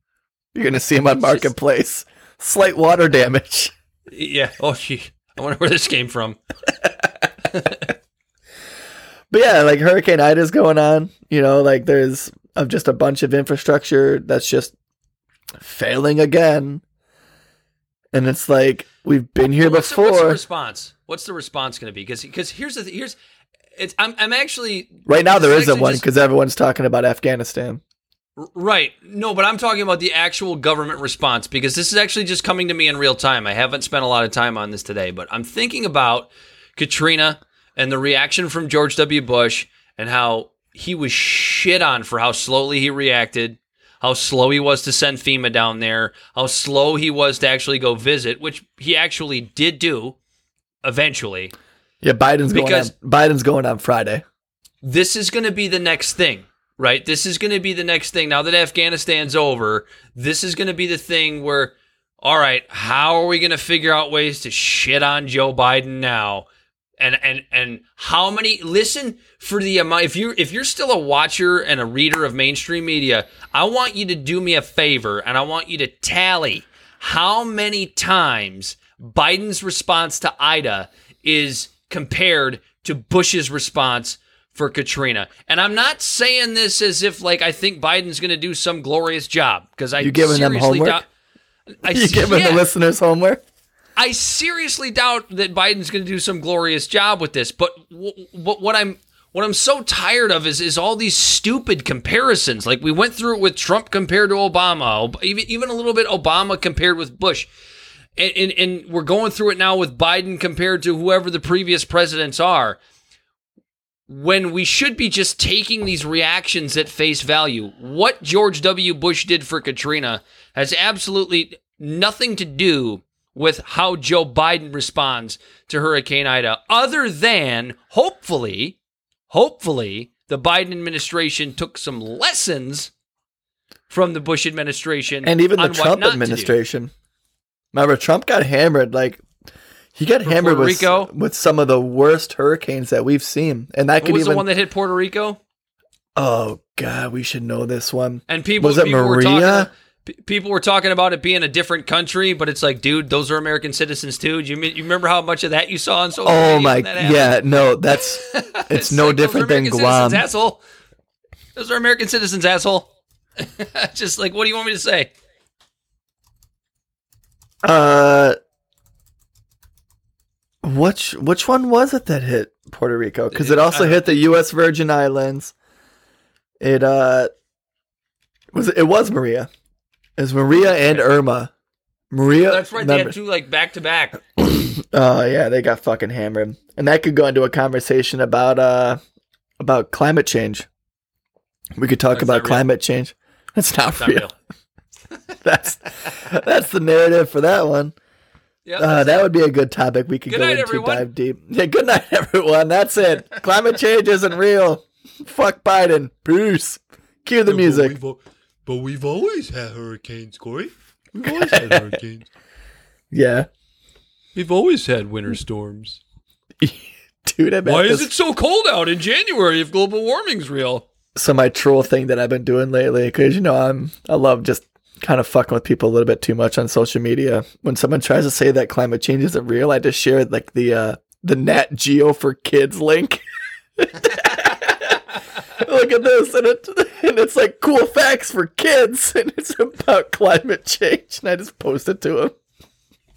B: You're gonna see them on (laughs) marketplace. Slight water damage.
A: Yeah. Oh, gee. I wonder where this came from. (laughs) (laughs)
B: But yeah, like Hurricane Ida's going on. You know, like there's of just a bunch of infrastructure that's just failing again. And it's like we've been here
A: what's, the, what's the
B: before.
A: response? What's the response going to be? Because because here's the th- here's it's I'm I'm actually
B: right now there isn't one because everyone's talking about Afghanistan.
A: Right. No, but I'm talking about the actual government response because this is actually just coming to me in real time. I haven't spent a lot of time on this today, but I'm thinking about Katrina and the reaction from George W. Bush and how he was shit on for how slowly he reacted, how slow he was to send FEMA down there, how slow he was to actually go visit, which he actually did do eventually.
B: Yeah, Biden's
A: Because-
B: going on Biden's going on Friday.
A: this is going to be the next thing. right? This is going to be the next thing. Now that Afghanistan's over, this is going to be the thing where, all right, how are we going to figure out ways to shit on Joe Biden now? And and and how many? Listen for the amount. If you if you're still a watcher and a reader of mainstream media, I want you to do me a favor, and I want you to tally how many times Biden's response to Ida is compared to Bush's response for Katrina. And I'm not saying this as if like I think Biden's going to do some glorious job because I
B: You giving them homework?
A: doubt- I, (laughs)
B: You giving
A: yeah,
B: the listeners homework?
A: I seriously doubt that Biden's going to do some glorious job with this. But what I'm what I'm so tired of is is all these stupid comparisons. Like we went through it with Trump compared to Obama, even even a little bit Obama compared with Bush. And, and, and we're going through it now with Biden compared to whoever the previous presidents are. When we should be just taking these reactions at face value. What George W. Bush did for Katrina has absolutely nothing to do with how Joe Biden responds to Hurricane Ida, other than hopefully, hopefully, the Biden administration took some lessons from the Bush administration
B: And even the Trump
A: not to do.
B: administration. Remember, Trump got hammered. Like he got
A: For
B: hammered
A: Puerto
B: with,
A: Rico?
B: with some of the worst hurricanes that we've seen, and that
A: What
B: could
A: was
B: even.
A: the one that hit Puerto Rico?
B: oh God, we should know this one.
A: And people
B: Was it
A: people were talking
B: Maria?
A: P- people were talking about it being a different country, but it's like, dude, those are American citizens too. Do you you remember how much of that you saw on social media?
B: Oh my, yeah, no, that's (laughs) it's, no
A: like, those are
B: different than Guam.
A: citizens, asshole. Those are American citizens, asshole. (laughs) Just like, what do you want me to say?
B: Uh, which which one was it that hit Puerto Rico? Because it also hit the U.S. Virgin Islands. It uh was it was Maria. It was Maria and Irma. Maria.
A: That's right. They
B: remember-
A: had two like back to back.
B: Oh yeah, they got fucking hammered, and that could go into a conversation about uh about climate change. We could talk
A: That's
B: about
A: not
B: climate change. That's not,
A: Not
B: real.
A: real. (laughs)
B: That's that's the narrative for that one.
A: Yeah,
B: Uh, that
A: it.
B: would be a good topic we could
A: Good
B: go
A: night,
B: into
A: everyone.
B: dive deep. (laughs) Yeah, good night, (laughs) everyone. That's it. Climate change isn't real. Fuck Biden. Peace. Cue the music.
D: But we've always had hurricanes, Corey. We've (laughs) always had hurricanes.
B: Yeah,
D: We've always had winter storms. (laughs)
B: dude. I bet
A: Why is
B: this-
A: it so cold out in January if global warming's real?
B: so my troll thing that I've been doing lately because you know I'm I love just kind of fucking with people a little bit too much on social media. When someone tries to say that climate change isn't real, I just share like the uh the Nat Geo for Kids link. (laughs) Look at this, and, it, (laughs) and it's like cool facts for kids, (laughs) and it's about climate change. And I just post it to them.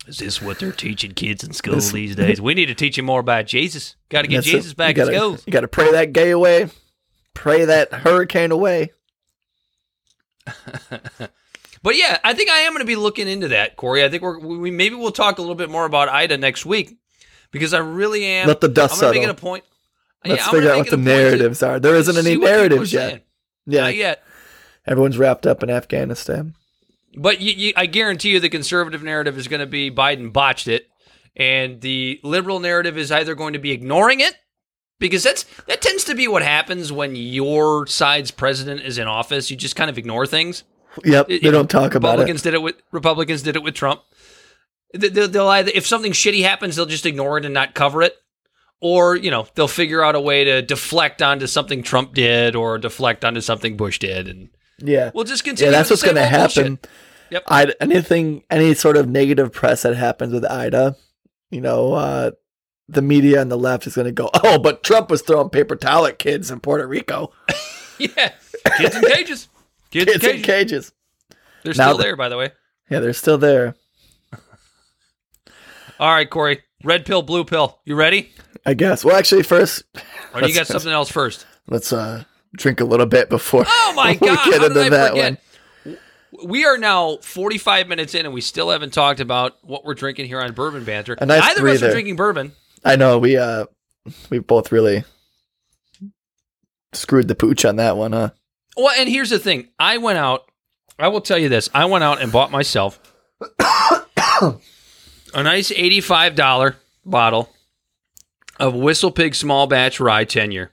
A: Is this what they're teaching kids in school these days? We need to teach them more about Jesus. Got to get. Jesus back in
B: gotta,
A: schools.
B: You got to pray that gay away, pray that hurricane away. (laughs)
A: But yeah, I think I am going to be looking into that, Corey. I think we're we maybe we'll talk a little bit more about Ida next week because I really am.
B: Let the dust
A: I'm gonna make it
B: settle.
A: a point.
B: Let's
A: Yeah,
B: figure out what the
A: a
B: narratives are. There isn't any
A: see what people are
B: narratives yet. Yeah,
A: Not yet.
B: everyone's wrapped up in Afghanistan.
A: But you, you, I guarantee you, the conservative narrative is going to be Biden botched it, and the liberal narrative is either going to be ignoring it because that's that tends to be what happens when your side's president is in office. You just kind of ignore things.
B: Yep, they don't talk about it.
A: Republicans did it with Republicans did it with Trump. They- They'll, they'll either if something shitty happens, they'll just ignore it and not cover it, or you know they'll figure out a way to deflect onto something Trump did or deflect onto something Bush did, and
B: Yeah,
A: we'll just
B: yeah,
A: continue.
B: that's what's going to
A: bullshit.
B: happen.
A: Yep.
B: I anything, any sort of negative press that happens with Ida, you know, uh, the media on the left is going to go, (laughs) "Oh, but Trump was throwing paper towel at kids in Puerto Rico, (laughs)
A: Yeah, kids in cages. Kids,
B: kids
A: in
B: in
A: cages.
B: cages."
A: They're
B: Now
A: still
B: the-
A: there, by the way.
B: Yeah, they're still there.
A: All right, Corey. Red pill, blue pill. You ready?
B: I guess. Well, actually, first
A: Or do you got something else first?
B: let's uh drink a little bit before.
A: Oh my (laughs)
B: we
A: God!
B: get into that
A: forget?
B: one.
A: We are now 45 minutes in, and we still haven't talked about what we're drinking here on Bourbon Banter.
B: A nice
A: Neither of us are drinking bourbon.
B: I know we uh we both really screwed the pooch on that one, huh?
A: Well, and here's the thing. I went out. I will tell you this. I went out and bought myself (coughs) a nice $85 bottle of Whistle Pig Small Batch Rye Tenure.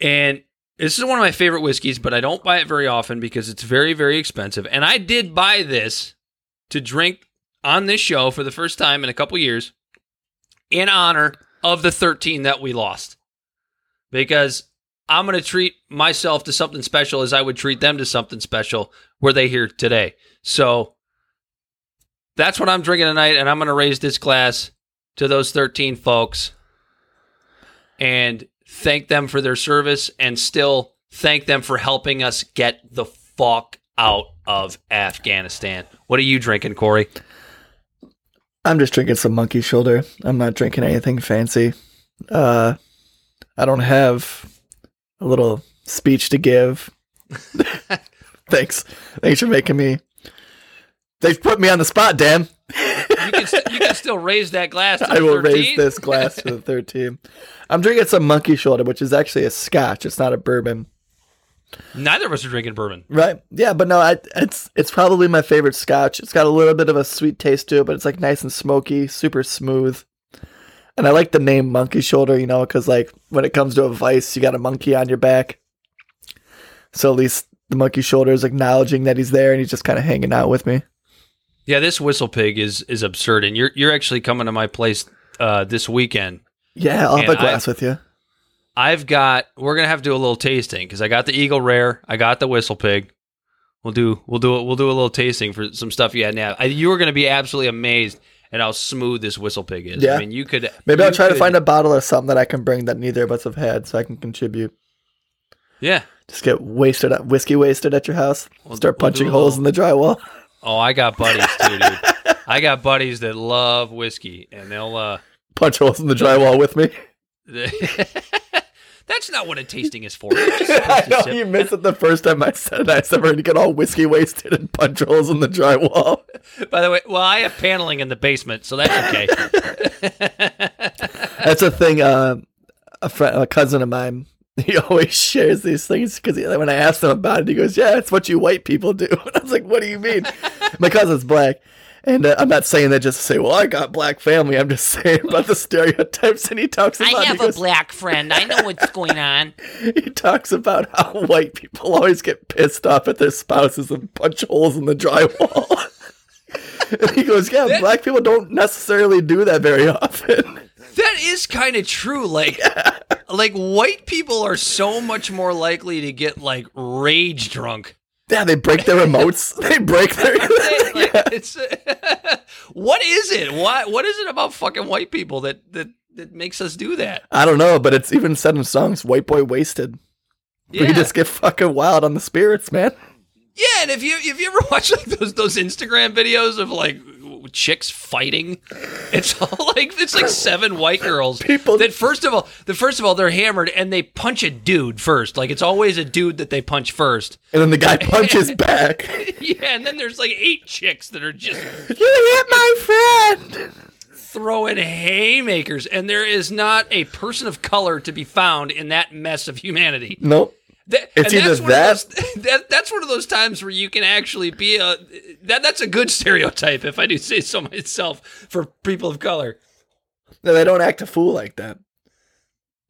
A: And This is one of my favorite whiskeys, but I don't buy it very often because it's very, very expensive. And I did buy this to drink on this show for the first time in a couple years in honor of the 13 that we lost. Because I'm going to treat myself to something special as I would treat them to something special were they here today. So that's what I'm drinking tonight, and I'm going to raise this glass to those 13 folks and thank them for their service and still thank them for helping us get the fuck out of Afghanistan. What are you drinking, Corey?
B: I'm just drinking some monkey shoulder. I'm not drinking anything fancy. Uh, I don't have a little speech to give. (laughs) (laughs) Thanks. Thanks for making me. They've put me on the spot, Dan.
A: You can, st- you can still raise that glass. To (laughs) the
B: I will
A: 13.
B: raise this glass to the (laughs) third team. I'm drinking some monkey shoulder, which is actually a scotch. It's not a bourbon.
A: Neither of us are drinking bourbon.
B: Right. Yeah, but no, I, it's it's probably my favorite scotch. It's got a little bit of a sweet taste to it, but it's like nice and smoky, super smooth. And I like the name Monkey Shoulder, you know, because like when it comes to a vice, you got a monkey on your back. So at least the Monkey Shoulder is acknowledging that he's there and he's just kind of hanging out with me.
A: Yeah, this whistle pig is is absurd, and you're you're actually coming to my place uh, this weekend.
B: Yeah, I'll have a glass
A: I-
B: with you.
A: I've got. We're gonna have to do a little tasting because I got the Eagle Rare. I got the Whistle Pig. We'll do. We'll do it. We'll do a little tasting for some stuff you had now. I, you were gonna be absolutely amazed at how smooth this Whistle Pig is.
B: Yeah.
A: I mean, you could.
B: Maybe I'll
A: you
B: try to find a bottle of something that I can bring that neither of us have had so I can contribute.
A: Yeah.
B: Just get wasted, at, whiskey wasted at your house.
A: We'll-
B: Start
A: do
B: punching
A: a
B: holes
A: little-
B: in the drywall.
A: Oh, I got buddies too, dude. I got buddies that love whiskey, and they'll. uh
B: Punch holes in the drywall with me. (laughs)
A: That's not what a tasting is for. (laughs)
B: I know
A: sip.
B: you missed it the first time I said it. I said we're gonna get all whiskey wasted and punch holes in the drywall. (laughs)
A: By the way, well, I have paneling in the basement, so that's okay.
B: That's a thing. Uh, a friend, a cousin of mine, (laughs) he always shares these things because when I asked him about it, he goes, "Yeah, it's what you white people do." (laughs) And I was like, "What do you mean?" My cousin's black, and uh, I'm not saying that just to say, "Well, I got black family." I'm just (laughs) saying about the stereotypes, and he talks about.
E: I have a black friend. I know what's going on.
B: he talks about how white people always get pissed off at their spouses and punch holes in the drywall. and he goes, "Yeah, black people don't necessarily do that very often."
A: That is kind of true. Like, (laughs) like white people are so much more likely to get like rage drunk.
B: Yeah, they break their remotes. (laughs) they break their. (laughs)
A: Like, it's what is it? Why? What is it about fucking white people that that that makes us do that?
B: I don't know, but it's even said in songs, "White boy wasted."
A: Yeah,
B: We just get fucking wild on the spirits, man.
A: yeah. And if you if you ever watch like those those Instagram videos of like chicks fighting, (laughs) it's all like it's like seven white girls. (laughs)
B: People-
A: that first of all, the first of all, they're hammered and they punch a dude first. Like it's always a dude that they punch first.
B: And then the guy punches (laughs) back.
A: Yeah, and then there's like eight chicks that are just
B: you hit my friend.
A: throwing haymakers, and there is not a person of color to be found in that mess of humanity.
B: Nope.
A: That,
B: It's either
A: of those- (laughs) that, that's one of those times where you can actually be a that that's a good stereotype, if I do say so myself, for people of color.
B: No, they don't act a fool like that.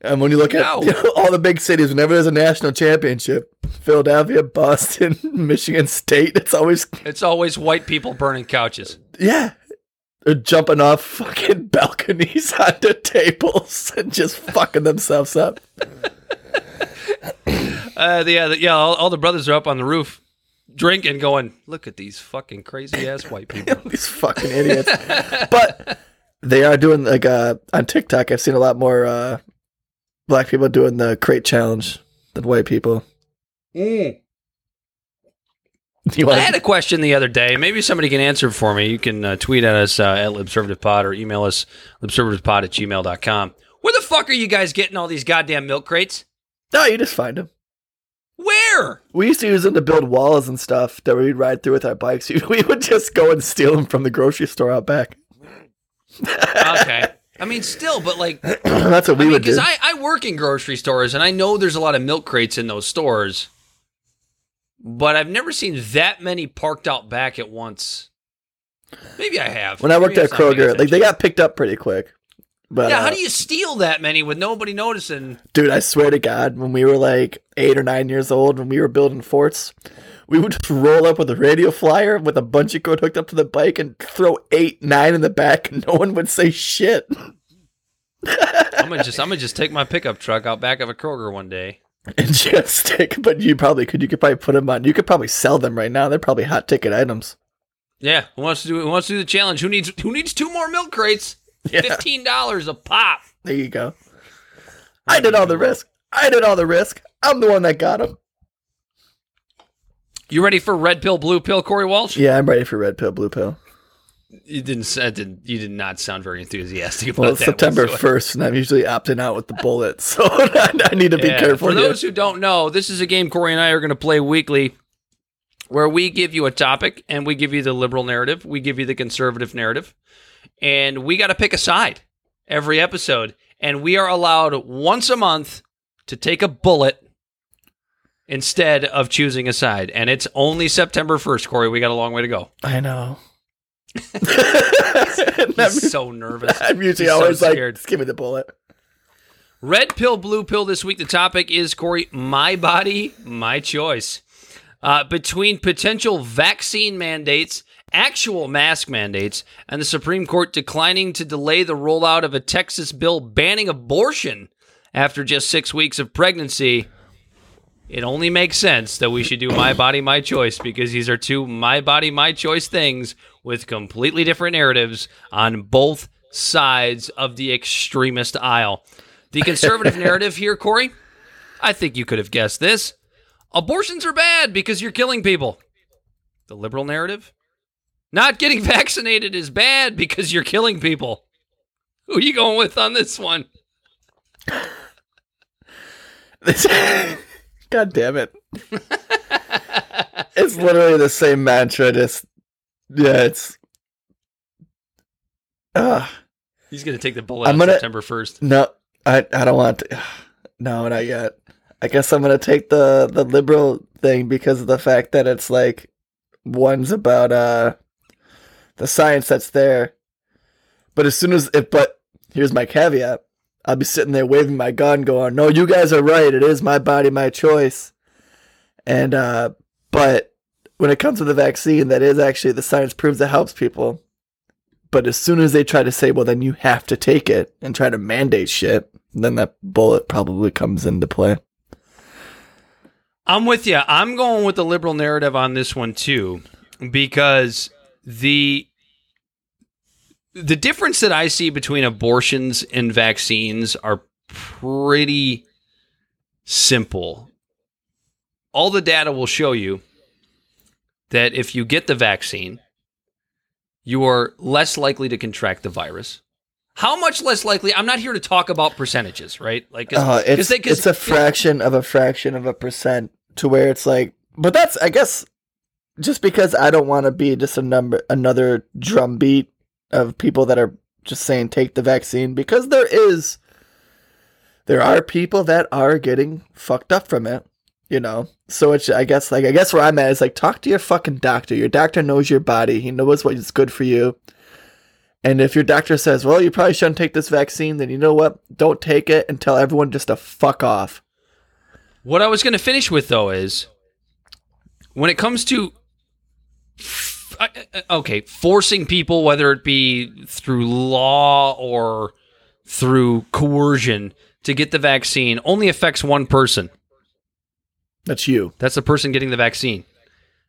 B: And when you look at you know, (laughs) all the big cities, whenever there's a national championship, Philadelphia, Boston, (laughs) Michigan State, it's always
A: It's always white people burning couches.
B: yeah. They're jumping off fucking balconies onto tables and just fucking themselves up.
A: Uh, the, yeah, the, yeah, all, all the brothers are up on the roof drinking, going, "Look at these fucking crazy ass white (laughs) people."
B: These fucking idiots. but they are doing like uh on TikTok. I've seen a lot more uh black people doing the crate challenge than white people. You
A: I had a question the other day. Maybe somebody can answer for me. You can uh, tweet at us uh, at LibservativePod or email us libservativepod at gmail.com. Where the fuck are you guys getting all these goddamn milk crates?
B: No, you just find them.
A: Where?
B: We used to use them to build walls and stuff that we'd ride through with our bikes. (laughs) We would just go and steal them from the grocery store out back.
A: Okay. (laughs) I mean, still, but like, (clears throat)
B: That's what we
A: I mean,
B: would do.
A: because I, I work in grocery stores and I know there's a lot of milk crates in those stores, but I've never seen that many parked out back at once. Maybe I have.
B: when I worked
A: Maybe
B: at
A: I'm not paying
B: Kroger, like they got picked up pretty quick. But
A: yeah,
B: uh,
A: how do you steal that many with nobody noticing?
B: dude, I swear to God, when we were like eight or nine years old, when we were building forts, we would just roll up with a radio flyer with a bungee cord hooked up to the bike and throw eight, nine in the back, and no one would say shit.
A: I'm gonna just I'm gonna just take my pickup truck out back of a Kroger one day. (laughs)
B: And just stick, but you probably could. You could probably put them on. You could probably sell them right now. They're probably hot ticket items.
A: Yeah, who wants to do who wants to do the challenge? Who needs who needs two more milk crates?
B: Yeah.
A: Fifteen dollars a pop.
B: There you go. I did all the risk. I did all the risk. I'm the one that got them.
A: You ready for red pill, blue pill, Corey Walsh?
B: Yeah, I'm ready for red pill, blue pill.
A: You didn't. s- that did you did not sound very enthusiastic about
B: Well, it's
A: that.
B: September 1st, and I'm usually opting out with the bullets, (laughs) so (laughs) I need to be
A: Yeah,
B: careful.
A: For
B: here.
A: those who don't know, this is a game Corey and I are going to play weekly where we give you a topic and we give you the liberal narrative, we give you the conservative narrative, and we got to pick a side every episode. And we are allowed once a month to take a bullet instead of choosing a side. And it's only September 1st, Corey. We got a long way to go.
B: I know. (laughs)
A: He's so nervous.
B: I'm usually
A: He's so
B: always like,
A: scared.
B: just give me the bullet.
A: Red pill, blue pill this week. The topic is Corey, my body, my choice. Uh, between potential vaccine mandates, actual mask mandates, and the Supreme Court declining to delay the rollout of a Texas bill banning abortion after just six weeks of pregnancy, it only makes sense that we should do my body, my choice because these are two my body, my choice things with completely different narratives on both sides of the extremist aisle. The conservative (laughs) narrative here, Corey, I think you could have guessed this. Abortions are bad because you're killing people. The liberal narrative? Not getting (laughs) vaccinated is bad because you're killing people. Who are you going with on this one? (laughs)
B: God damn it. (laughs) it's literally the same mantra, just yeah, it's uh
A: He's going to take the bullet
B: I'm gonna-
A: September 1st.
B: no, I I don't want to no, not yet. I guess I'm gonna take the the liberal thing because of the fact that it's like one's about uh the science that's there. But as soon as it but here's my caveat. I'll be sitting there waving my gun going, No, you guys are right, it is my body, my choice. And uh but when it comes to the vaccine, that is actually the science proves it helps people. But as soon as they try to say, well, then you have to take it and try to mandate shit, then that bullet probably comes into play.
A: I'm with you. I'm going with the liberal narrative on this one too, because the the difference that I see between abortions and vaccines are pretty simple. All the data will show you that if you get the vaccine, you are less likely to contract the virus. How much less likely? I'm not here to talk about percentages, right? Like, 'cause-
B: Uh,
A: 'cause
B: it's,
A: they- 'cause-
B: it's a fraction of a fraction of a percent to where it's like, but that's, I guess, just because I don't want to be just a number, another drumbeat of people that are just saying take the vaccine because there is, there are people that are getting fucked up from it, you know? So it's, I guess, like, I guess where I'm at is like, talk to your fucking doctor. Your doctor knows your body. He knows what is good for you. And if your doctor says, well, you probably shouldn't take this vaccine, then you know what? Don't take it and tell everyone just to fuck off.
A: What I was going to finish with though is when it comes to I- okay, forcing people whether it be through law or through coercion to get the vaccine only affects one person.
B: That's you.
A: That's the person getting the vaccine.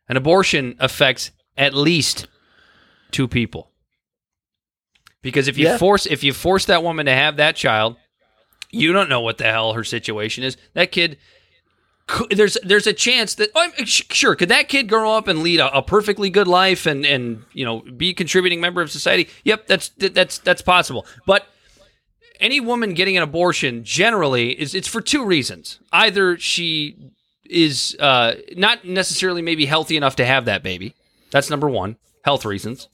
A: An abortion affects at least two people. Because if you
B: Yeah.
A: force if you force that woman to have that child, you don't know what the hell her situation is. That kid there's there's a chance that oh, sure could that kid grow up and lead a, a perfectly good life and and you know be a contributing member of society. Yep, that's that's that's possible. But any woman getting an abortion generally is it's for two reasons. Either she is uh, not necessarily maybe healthy enough to have that baby. That's number one, health reasons.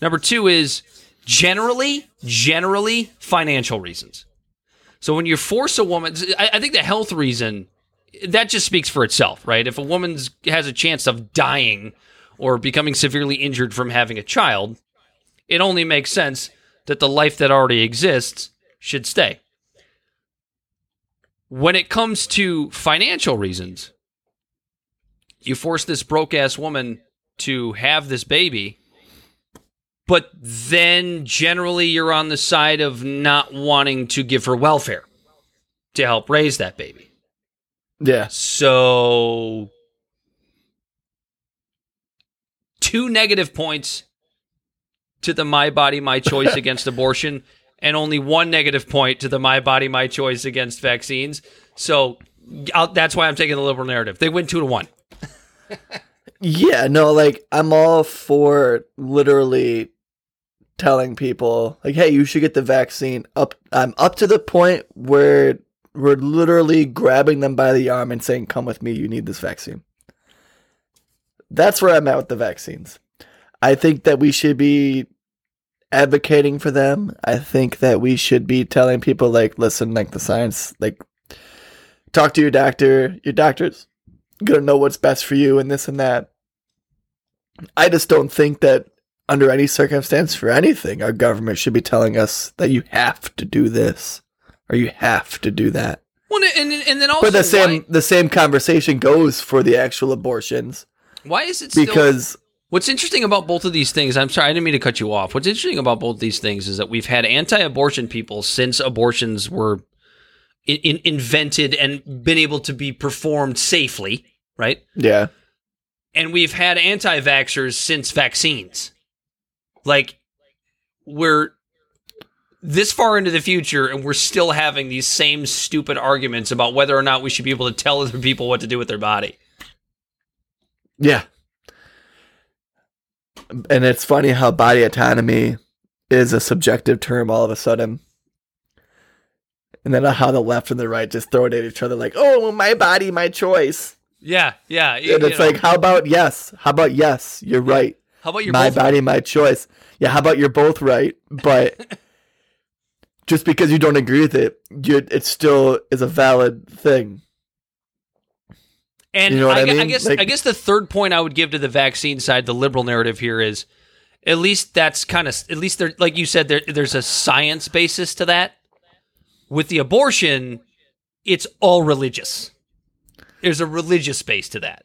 A: Number two is generally, generally financial reasons. So when you force a woman, I, I think the health reason that just speaks for itself, right? If a woman has a chance of dying or becoming severely injured from having a child, it only makes sense that the life that already exists should stay. When it comes to financial reasons, you force this broke ass woman to have this baby, but then generally you're on the side of not wanting to give her welfare to help raise that baby.
B: Yeah.
A: So, two negative points to the My Body, My Choice (laughs) against abortion, and only one negative point to the My Body, My Choice against vaccines. So, I'll, that's why I'm taking the liberal narrative. They win two to one. (laughs)
B: Yeah, no, like I'm all for literally telling people like, "Hey, you should get the vaccine." Up, I'm up to the point where we're literally grabbing them by the arm and saying, "Come with me. You need this vaccine." That's where I'm at with the vaccines. I think that we should be advocating for them. I think that we should be telling people like, "Listen, like the science, like talk to your doctor. Your doctor's gonna know what's best for you and this and that." I just don't think that under any circumstance for anything, our government should be telling us that you have to do this or you have to do that.
A: Well, and, and then also,
B: But the same
A: why,
B: the same conversation goes for the actual abortions
A: why is it still?
B: because
A: What's interesting about both of these things, I'm sorry, I didn't mean to cut you off. What's interesting about both these things is that we've had anti abortion people since abortions were in, in, invented and been able to be performed safely, right?
B: yeah,
A: And we've had anti vaxxers since vaccines. Like, we're this far into the future and we're still having these same stupid arguments about whether or not we should be able to tell other people what to do with their body.
B: yeah. And it's funny how body autonomy is a subjective term all of a sudden. And then how the left and the right just throw it at each other like, "Oh, my body, my choice."
A: Yeah, yeah.
B: And it's
A: know.
B: like, "How about yes? How about yes? You're right.
A: how about your
B: my body, my choice. Yeah, how about you're both right, but (laughs) just because you don't agree with it, you, it still is a valid thing.
A: And
B: You know
A: I,
B: I
A: gu- I guess
B: Like-
A: I guess the third point I would give to the vaccine side, the liberal narrative here is, at least that's kind of at least there, like you said, there there's a science basis to that. With the abortion, it's all religious. There's a religious base to that.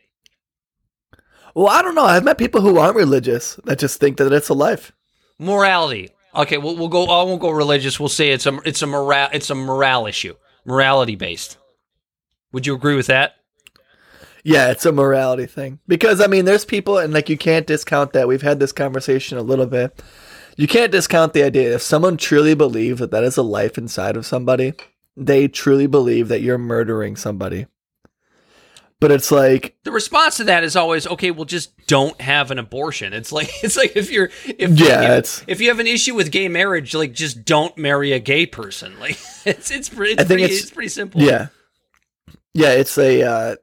B: Well, I don't know. I've met people who aren't religious that just think that it's a life.
A: Morality. Okay, we'll, we'll go. I won't go religious. We'll say it's a it's a moral it's a morale issue, morality based. Would you agree with that?
B: Yeah, it's a morality thing. Because I mean, there's people, and like you can't discount that. We've had this conversation a little bit. You can't discount the idea if someone truly believes that that is a life inside of somebody, they truly believe that you're murdering somebody. But it's like,
A: the response to that is always okay well just don't have an abortion it's like (laughs) it's like if you're if
B: Yeah,
A: if,
B: it's-
A: if you have an issue with gay marriage like just don't marry a gay person (laughs) like it's it's, it's
B: I think
A: pretty
B: it's-
A: it's, pretty simple
B: Yeah. Yeah, it's a uh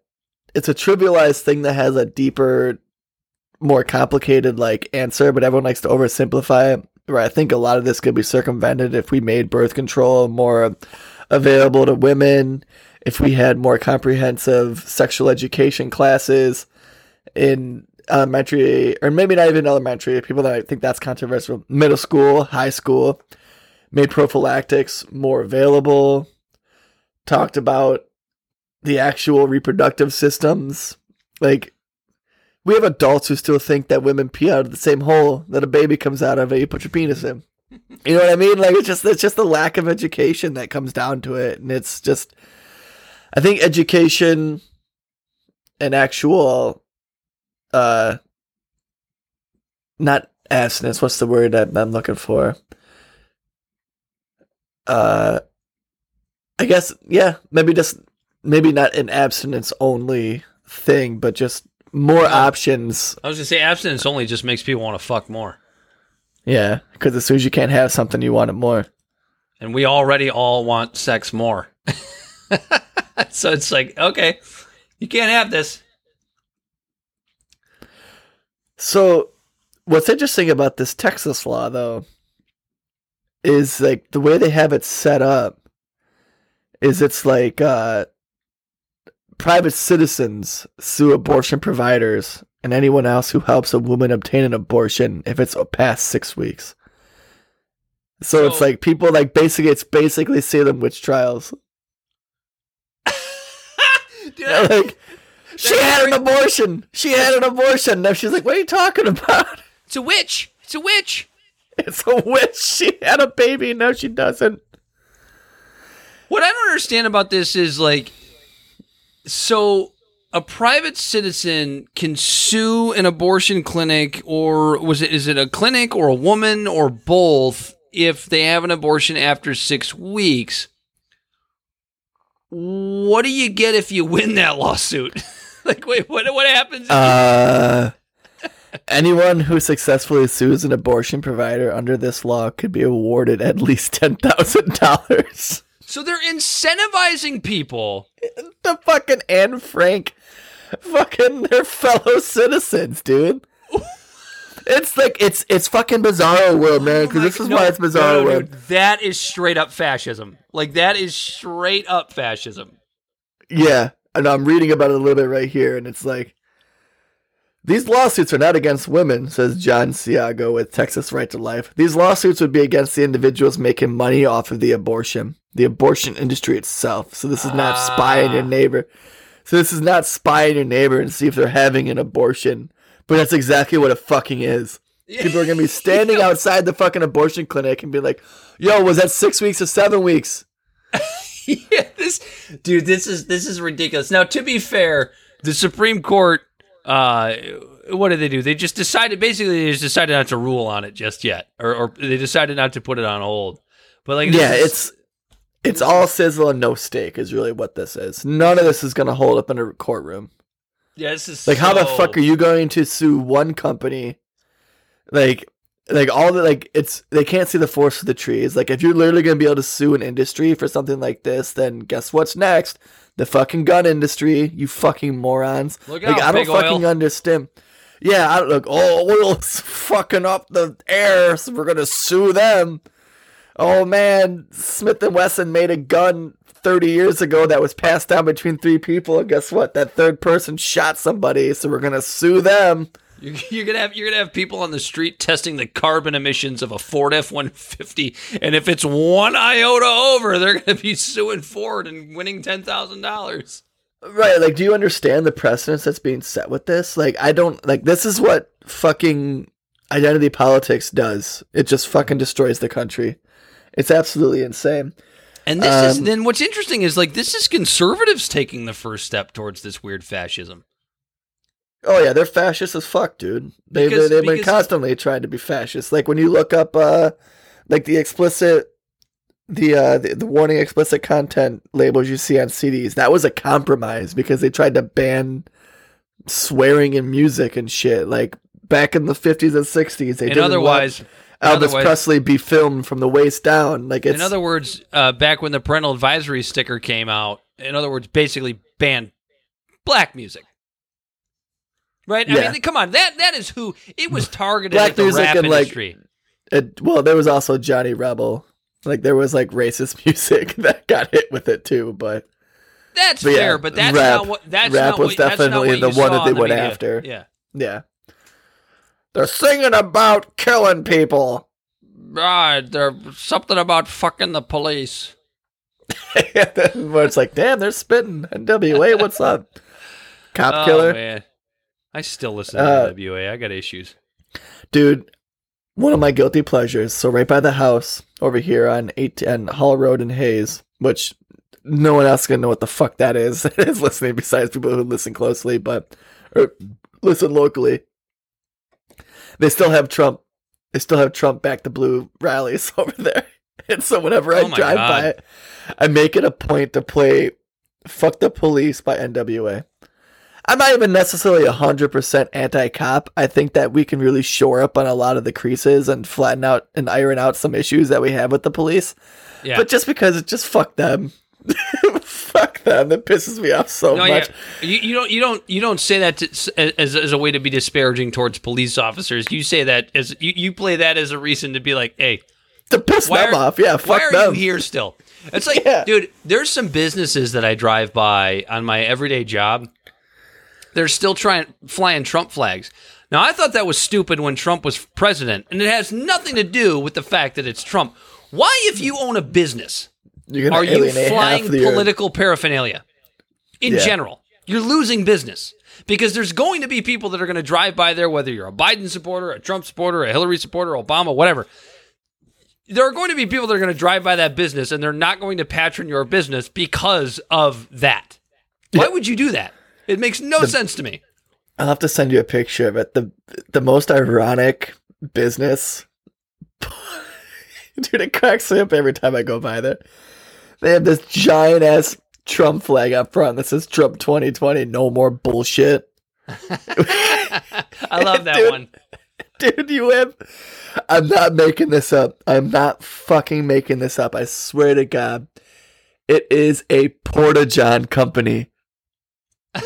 B: it's a trivialized thing that has a deeper more complicated like answer, but everyone likes to oversimplify it. Where I think a lot of this could be circumvented if we made birth control more available to women, if we had more comprehensive sexual education classes in elementary or maybe not even elementary, people that I think that's controversial, middle school, high school, made prophylactics more available, talked about the actual reproductive systems. Like, we have adults who still think that women pee out of the same hole that a baby comes out of and you put your penis in. (laughs) You know what I mean? Like, it's just it's just the lack of education that comes down to it, and it's just, I think education and actual, uh, not abstinence. What's the word that I'm looking for? Uh, I guess yeah, maybe just maybe not an abstinence only thing, but just more options.
A: i was gonna say abstinence only just makes people want to fuck more
B: Yeah, because as soon as you can't have something, you want it more.
A: and we already all want sex more (laughs) (laughs) so it's like okay you can't have this
B: So, what's interesting about this Texas law, though, is like the way they have it set up is it's like uh, private citizens sue abortion providers and anyone else who helps a woman obtain an abortion if it's past six weeks. So, it's like people like basically it's basically Salem witch trials. (laughs)
A: Dude,
B: like (laughs) she had an abortion. She had an abortion. Now she's like, "What are you talking about?
A: it's a witch. It's a witch. (laughs)
B: It's a witch. She had a baby. No, she doesn't."
A: What I don't understand about this is like, so a private citizen can sue an abortion clinic, or was it is it a clinic or a woman or both if they have an abortion after six weeks? What do you get if you win that lawsuit? (laughs) like, wait, what what happens? if
B: Uh, (laughs) anyone who successfully sues an abortion provider under this law could be awarded at least ten thousand dollars.
A: so they're incentivizing people.
B: The fucking Anne Frank, fucking their fellow citizens, dude. (laughs) It's like it's it's fucking bizarro world, man. Oh because this is
A: No,
B: why it's
A: no,
B: bizarro
A: no,
B: world.
A: dude, that is straight up fascism. Like that is straight up fascism.
B: Yeah, and I'm reading about it a little bit right here, and it's like these lawsuits are not against women, says John Seago with Texas Right to Life. These lawsuits would be against the individuals making money off of the abortion, the abortion industry itself. So this is not spying your ah. neighbor. So this is not spying your neighbor and see if they're having an abortion. But that's exactly what it fucking is. People are gonna be (laughs) standing outside the fucking abortion clinic and be like, "Yo, was that six weeks or seven weeks?" (laughs)
A: yeah, this dude, this is this is ridiculous. Now, to be fair, the Supreme Court, uh, what did they do? They just decided, basically, they just decided not to rule on it just yet, or, or they decided not to put it on hold. But like,
B: Yeah,
A: is-
B: it's it's all sizzle and no steak is really what this is. None of this is gonna hold up in a courtroom.
A: Yeah, this is
B: Like, how the fuck are you going to sue one company? Like, like all the like it's they can't see the forest for the trees. Like, if you're literally gonna be able to sue an industry for something like this, then guess what's next? The fucking gun industry. You fucking morons.
A: Look
B: like,
A: out,
B: I don't
A: big oil.
B: fucking understand. Yeah, I don't look. Oh, oil's (laughs) fucking up the air, so we're gonna sue them. Oh man, Smith and Wesson made a gun 30 years ago that was passed down between three people, and guess what? That third person shot somebody, so we're gonna sue them.
A: You're, you're gonna have you're gonna have people on the street testing the carbon emissions of a Ford F one fifty, and if it's one iota over, they're gonna be suing Ford and winning ten thousand dollars.
B: Right, like, do you understand the precedence that's being set with this? Like, I don't, like, this is what fucking identity politics does. It just fucking destroys the country. It's absolutely insane.
A: And this is
B: Um,
A: then what's interesting is like this is conservatives taking the first step towards this weird fascism.
B: Oh yeah, they're fascist as fuck, dude. They
A: Because-
B: they, they've been constantly trying to be fascist. Like when you look up uh like the explicit the uh the, the warning explicit content labels you see on CDs, that was a compromise because they tried to ban swearing in music and shit. Like back in the 50s and 60s, they
A: And
B: didn't
A: otherwise,
B: want Elvis Presley be filmed from the waist down. Like it's
A: in other words, uh, back when the parental advisory sticker came out, in other words, basically banned black music. Right? I mean, come on, that that is who it was targeted
B: Black
A: at the
B: music
A: rap
B: and, like, it, well, there was also Johnny Rebel. Like there was like racist (laughs) music that got hit with it too, but
A: that's
B: but yeah,
A: fair, but that's
B: rap-
A: not what that's
B: rap
A: not
B: was
A: what, that's not
B: definitely
A: what
B: the one that they
A: the
B: went
A: media.
B: after.
A: Yeah.
B: Yeah. They're singing about killing people.
A: Right, there's something about fucking the police.
B: and then where it's like, damn, they're spitting. NWA, what's up? Cop
A: Oh
B: killer.
A: man, I still listen
B: Uh,
A: to NWA. I got issues.
B: Dude, one of my guilty pleasures. So right by the house over here on 8 and Hall Road in Hayes, which no one else can know what the fuck that is. (laughs) is listening besides people who listen closely, but or listen locally. They still have Trump. They still have Trump back the blue rallies (laughs) over there. And so whenever I
A: Oh
B: drive
A: God.
B: by it, I make it a point to play Fuck the Police by NWA. I'm not even necessarily 100% anti cop. I think that we can really shore up on a lot of the creases and flatten out and iron out some issues that we have with the police.
A: Yeah.
B: But just because it just fuck them. (laughs) fuck them. That pisses me off so
A: no,
B: much.
A: yeah. You, you don't you don't you don't say that to, as as a way to be disparaging towards police officers. You say that as you, you play that as a reason to be like, hey,
B: To piss them
A: are,
B: off. Yeah,
A: why
B: fuck
A: are
B: them.
A: you here still? It's like, (laughs)
B: Yeah.
A: dude, there's some businesses that I drive by on my everyday job. They're still trying flying Trump flags. Now, I thought that was stupid when Trump was president, and it has nothing to do with the fact that it's Trump. Why, if you own a business, are you flying
B: the earth.
A: political paraphernalia in
B: Yeah.
A: general? You're losing business because there's going to be people that are going to drive by there, whether you're a Biden supporter, a Trump supporter, a Hillary supporter, Obama, whatever. There are going to be people that are going to drive by that business and they're not going to patron your business because of that. Why would you do that? It makes no sense to me.
B: I'll have to send you a picture of it. The the most ironic business. (laughs) Dude, it cracks me up every time I go by there. They have this giant ass Trump flag up front that says Trump 2020, no more bullshit. (laughs)
A: I love that
B: Dude.
A: one.
B: Dude, you have. I'm not making this up. I'm not fucking making this up. I swear to God. It is a Porta John company. (laughs)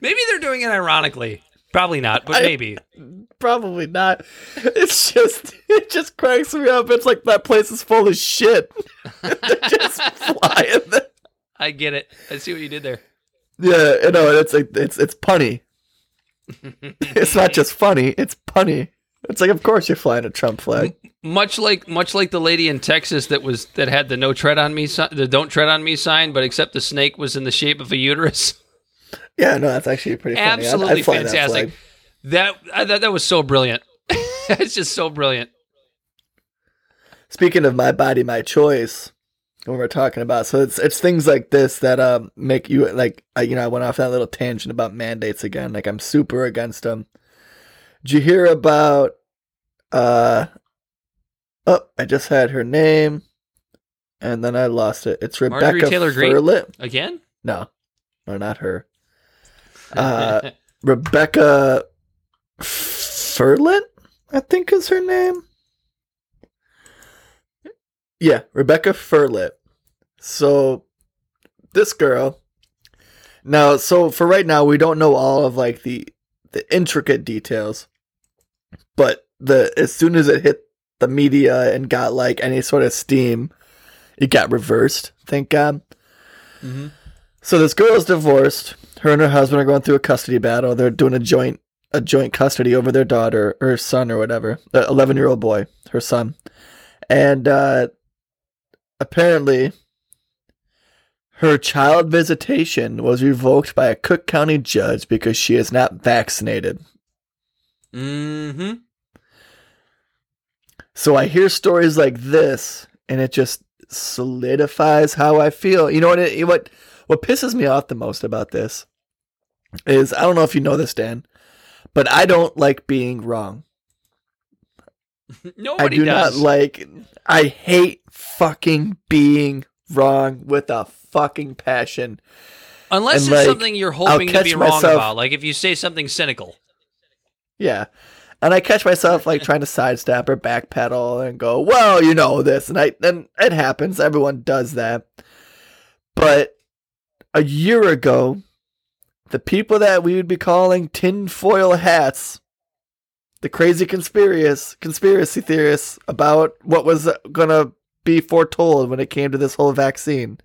A: maybe they're doing it ironically. Probably not, but
B: I-
A: maybe.
B: Probably not. It's just it just cracks me up. It's like that place is full of shit. (laughs) They're just flying. there.
A: I get it. I see what you did there.
B: Yeah, you know, it's like it's it's punny. (laughs) it's not just funny, it's punny. It's like of course you're flying a Trump flag.
A: Much like much like the lady in Texas that was that had the no tread on me the don't tread on me sign, but except the snake was in the shape of a uterus. (laughs)
B: Yeah, no, that's actually pretty funny. I'd- I'd
A: Absolutely
B: fly that
A: fantastic. That I thought that was so brilliant. (laughs) it's just so brilliant.
B: Speaking of my body, my choice, when we're talking about, so it's it's things like this that um make you like I, you know I went off that little tangent about mandates again. Like I'm super against them. Did you hear about? Uh, oh, I just had her name, and then I lost it. It's
A: Marjorie
B: Rebecca
A: Taylor Greene?
B: Firlit.
A: Again?
B: No, no, not her. Uh, Rebecca Firlit, I think is her name. Yeah, Rebecca Firlit. So this girl. Now, so for right now, we don't know all of like the the intricate details, but the as soon as it hit the media and got like any sort of steam, it got reversed. Thank God. So this girl is divorced. Her and her husband are going through a custody battle. They're doing a joint a joint custody over their daughter or son or whatever. The eleven year old boy, her son. And uh apparently her child visitation was revoked by a Cook County judge because she is not vaccinated.
A: mm-hmm.
B: So I hear stories like this, and it just solidifies how I feel. You know what? It, what what pisses me off the most about this is I don't know if you know this, Dan, but I don't like being wrong. (laughs)
A: Nobody
B: I do
A: does.
B: not like. I hate fucking being wrong with a fucking passion.
A: Unless
B: and,
A: it's
B: like,
A: something you're hoping to be wrong
B: myself-
A: about. Like if you say something cynical.
B: Yeah. And I catch myself like trying to sidestep or backpedal and go, well, you know this, and I and it happens. Everyone does that. But a year ago, the people that we would be calling tinfoil hats, the crazy conspiracy conspiracy theorists about what was gonna be foretold when it came to this whole vaccine,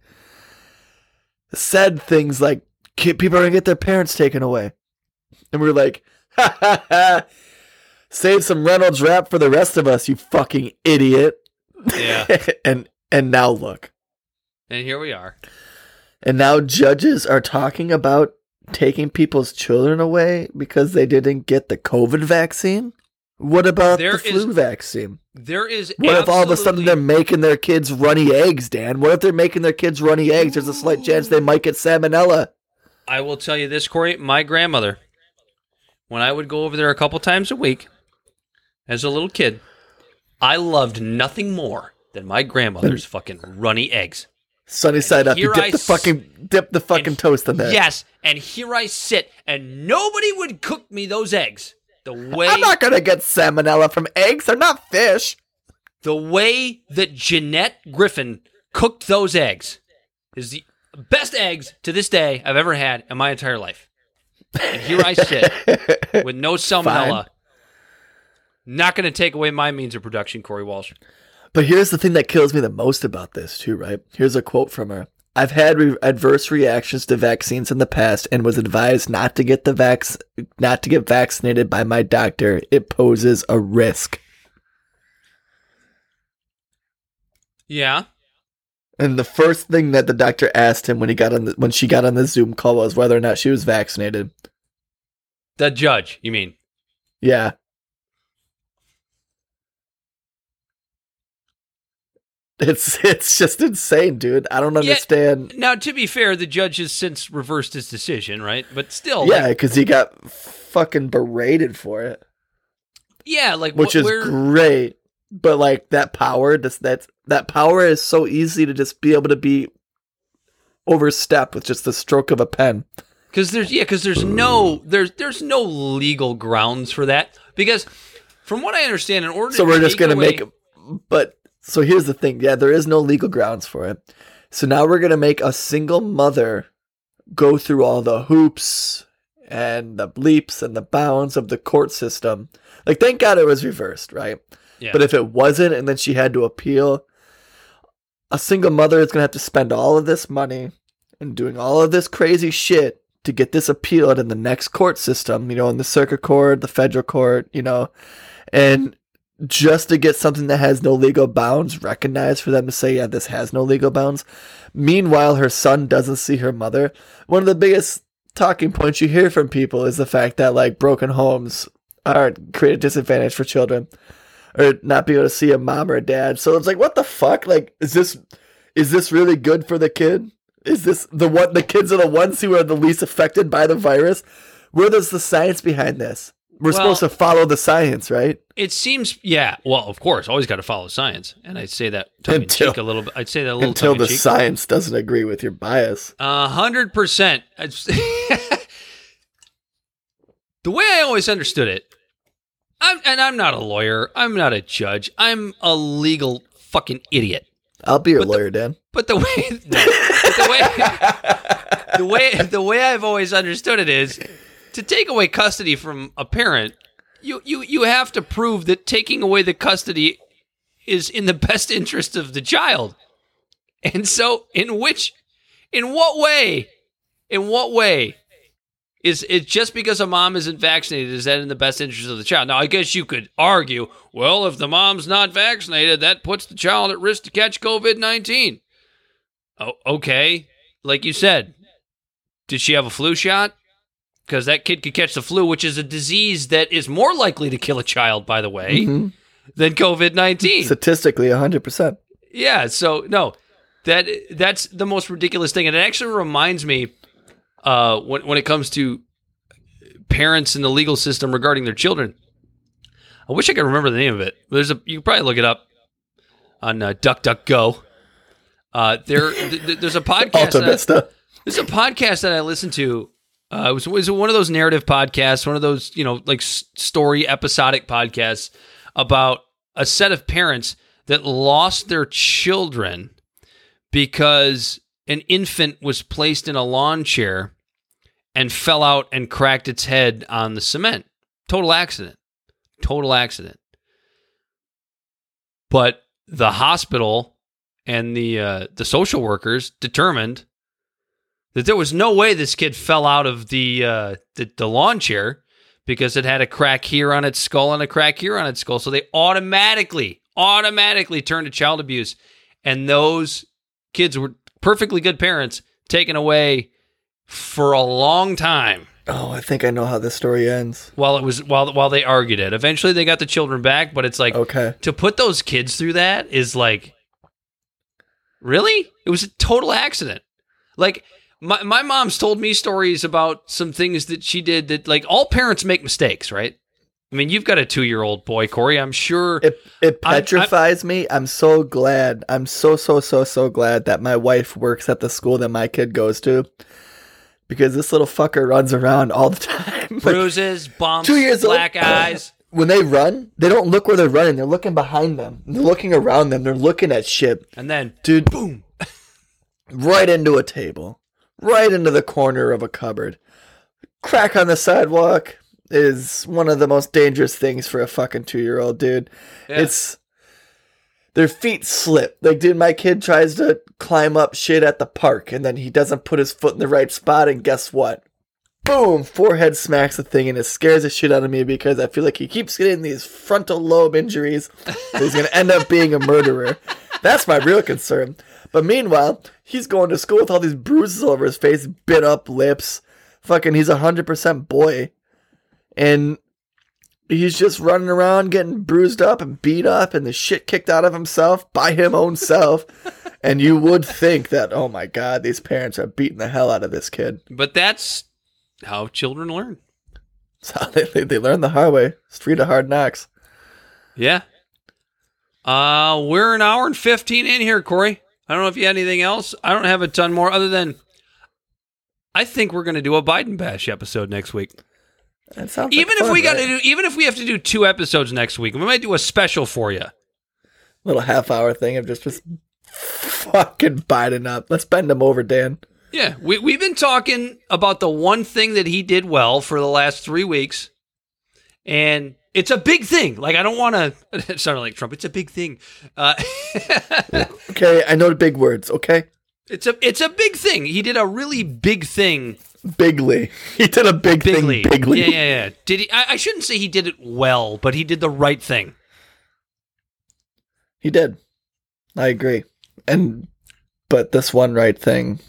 B: said things like, "People are gonna get their parents taken away," and we were like, "Ha ha ha." Save some Reynolds wrap for the rest of us, you fucking idiot.
A: Yeah. (laughs)
B: and and now look.
A: and here we are.
B: And now judges are talking about taking people's children away because they didn't get the COVID vaccine. What about
A: There
B: the flu
A: is-
B: vaccine?
A: There is
B: What if all of a sudden they're making their kids runny eggs, Dan? What if they're making their kids runny eggs? There's a slight chance they might get salmonella.
A: I will tell you this, Corey. My grandmother, when I would go over there a couple times a week as a little kid, I loved nothing more than my grandmother's fucking runny eggs.
B: Sunny side up. You dip
A: I
B: the fucking dip the fucking
A: and-
B: toast in there.
A: Yes, and here I sit, and nobody would cook me those eggs the way
B: I'm not gonna get salmonella from eggs. They're not fish.
A: the way that Jeanette Griffin cooked those eggs is the best eggs to this day I've ever had in my entire life. And here I sit (laughs) with no salmonella. Not going to take away my means of production, Corey Walsh.
B: But here's the thing that kills me the most about this, too, right? Here's a quote from her. I've had re- adverse reactions to vaccines in the past and was advised not to get the vax not to get vaccinated by my doctor. It poses a risk.
A: Yeah.
B: And the first thing that the doctor asked him when he got on the, when she got on the Zoom call was whether or not she was vaccinated.
A: The judge, you mean?
B: Yeah. It's (laughs) it's just insane, dude. I don't
A: Yeah.
B: understand.
A: Now, to be fair, the judge has since reversed his decision, right? But still,
B: Yeah,
A: like,
B: because he got fucking berated for it,
A: yeah, like
B: which
A: what,
B: is
A: we're-
B: great. But like that power, just that that power is so easy to just be able to be overstepped with just the stroke of a pen.
A: Because there's yeah, because there's no there's there's no legal grounds for that. Because from what I understand, in order
B: So we're just gonna
A: away-
B: make, but so here's the thing. Yeah, there is no legal grounds for it. So now we're gonna make a single mother go through all the hoops and the leaps and the bounds of the court system. Like, thank God it was reversed, right?
A: Yeah.
B: But if it wasn't, and then she had to appeal, a single mother is gonna have to spend all of this money and doing all of this crazy shit to get this appealed in the next court system. You know, in the circuit court, the federal court. You know, and just to get something that has no legal bounds recognized for them to say, yeah, this has no legal bounds. Meanwhile, her son doesn't see her mother. One of the biggest talking points you hear from people is the fact that like broken homes are create a disadvantage for children or not be able to see a mom or a dad. So it's like, what the fuck? Like, is this is this really good for the kid? Is this the one the kids are the ones who are the least affected by the virus? Where does the science behind this? We're
A: Well-
B: supposed to follow the science, right?
A: It seems, yeah. Well, of course, always got to follow science, and I'd say that tongue in cheek a little bit. I'd say that a little
B: Until the science doesn't agree with your bias.
A: A hundred percent. (laughs) The way I always understood it, I'm, and I'm not a lawyer. I'm not a judge. I'm a legal fucking idiot.
B: I'll be your
A: But the-
B: lawyer, Dan.
A: But the way, (laughs) no, but the way, (laughs) the way, the way I've always understood it is to take away custody from a parent. You, you, you have to prove that taking away the custody is in the (laughs) best interest of the child. And so, in which, in what way, in what way is it just because a mom isn't vaccinated is that in the best interest of the child? Now, I guess you could argue, well, if the mom's not vaccinated, that puts the child at risk to catch COVID nineteen. Oh, okay. Like you said, did she have a flu shot? Because that kid could catch the flu, which is a disease that is more likely to kill a child, by the way,
B: Mhm.
A: than COVID nineteen.
B: Statistically, 100%.
A: Yeah, so no, that that's the most ridiculous thing, and it actually reminds me uh, when when it comes to parents in the legal system regarding their children. I wish I could remember the name of it. There's a you can probably look it up on uh, DuckDuckGo. Uh, there, th- th- there's a (laughs) podcast.
B: Alta
A: that I-
B: Vista.
A: there's a podcast that I listened to. Uh, it was, was one of those narrative podcasts, one of those, you know, like story episodic podcasts about a set of parents that lost their children because an infant was placed in a lawn chair and fell out and cracked its head on the cement. Total accident. Total accident. But the hospital and the uh, the social workers determined that there was no way this kid fell out of the, uh, the the lawn chair because it had a crack here on its skull and a crack here on its skull. So they automatically automatically turned to child abuse, and those kids were perfectly good parents taken away for a long time
B: Oh, I think I know how this story ends.
A: while it was while while they argued it. Eventually, they got the children back, but it's like
B: Okay.
A: to put those kids through that is like really it was a total accident like my, my mom's told me stories about some things that she did that like all parents make mistakes right i mean you've got a two-year-old boy corey i'm sure
B: It it
A: I'm- I'm-
B: petrifies me. I'm so glad. I'm so so so so glad that my wife works at the school that my kid goes to, because this little fucker runs around all the (laughs) time.
A: Bruises bumps
B: two years old.
A: black eyes (laughs)
B: when they run, they don't look where they're running. They're looking behind them. They're looking around them. They're looking at shit.
A: and then
B: Dude,
A: boom (laughs)
B: right into a table, right into the corner of a cupboard. Crack on the sidewalk is one of the most dangerous things for a fucking two year old dude.
A: Yeah.
B: It's their feet slip. Like, dude, my kid tries to climb up shit at the park, and then he doesn't put his foot in the right spot, and guess what? Boom! Forehead smacks the thing, and it scares the shit out of me because I feel like he keeps getting these frontal lobe injuries. that he's gonna end up being a murderer. That's my real concern. But meanwhile, he's going to school with all these bruises all over his face, bit up lips. Fucking, he's a hundred percent boy, and he's just running around getting bruised up and beat up and the shit kicked out of himself by him own self. (laughs) and you would think that, oh my god, these parents are beating the hell out of this kid.
A: But that's how children learn.
B: So they, they, they learn the hard way. Street of hard knocks.
A: Yeah. Uh, we're an hour and 15 in here, Corey. I don't know if you had anything else. I don't have a ton more other than I think we're going to do a Biden bash episode next week.
B: That sounds like
A: Even if
B: fun,
A: we got to do even if we have to do two episodes next week, we might do a special for you.
B: little half hour thing of just just fucking Biden up. Let's bend him over, Dan.
A: Yeah, we we've been talking about the one thing that he did well for the last 3 weeks. And it's a big thing. Like I don't want to (laughs) sound like Trump. It's a big thing. Uh, (laughs)
B: Okay, I know the big words. Okay,
A: it's a it's a big thing. He did a really big thing
B: bigly. (laughs) He did a big
A: Bigly.
B: thing. Bigly.
A: Yeah, yeah, yeah. Did he? I, I shouldn't say he did it well, but he did the right thing.
B: He did. I agree. And but this one right thing,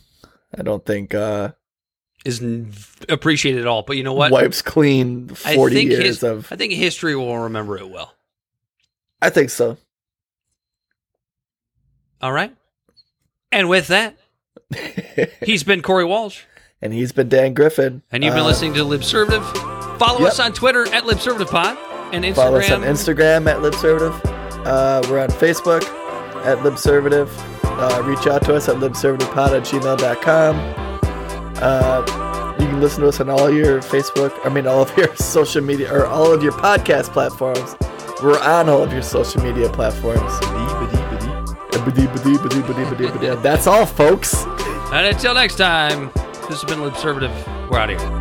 B: I don't think uh
A: Is appreciated at all. But you know what?
B: wipes clean
A: I
B: forty
A: think
B: years
A: his-
B: of.
A: I think history will remember it well.
B: I think so.
A: All right. And with that, (laughs) he's been Corey Walsh,
B: and he's been Dan Griffin.
A: and you've been
B: Uh,
A: listening to Libservative. Follow
B: yep.
A: us on Twitter at LibservativePod and Instagram.
B: Follow us on Instagram at Libservative. Uh, we're on Facebook at Libservative. Uh, reach out to us at libservativepod at gmail.com. Uh, you can listen to us on all your Facebook, I mean, all of your (laughs) social media, or all of your podcast platforms. We're on all of your social media platforms. That's all, folks.
A: And until next time, this has been Libservative. We're out of
F: here.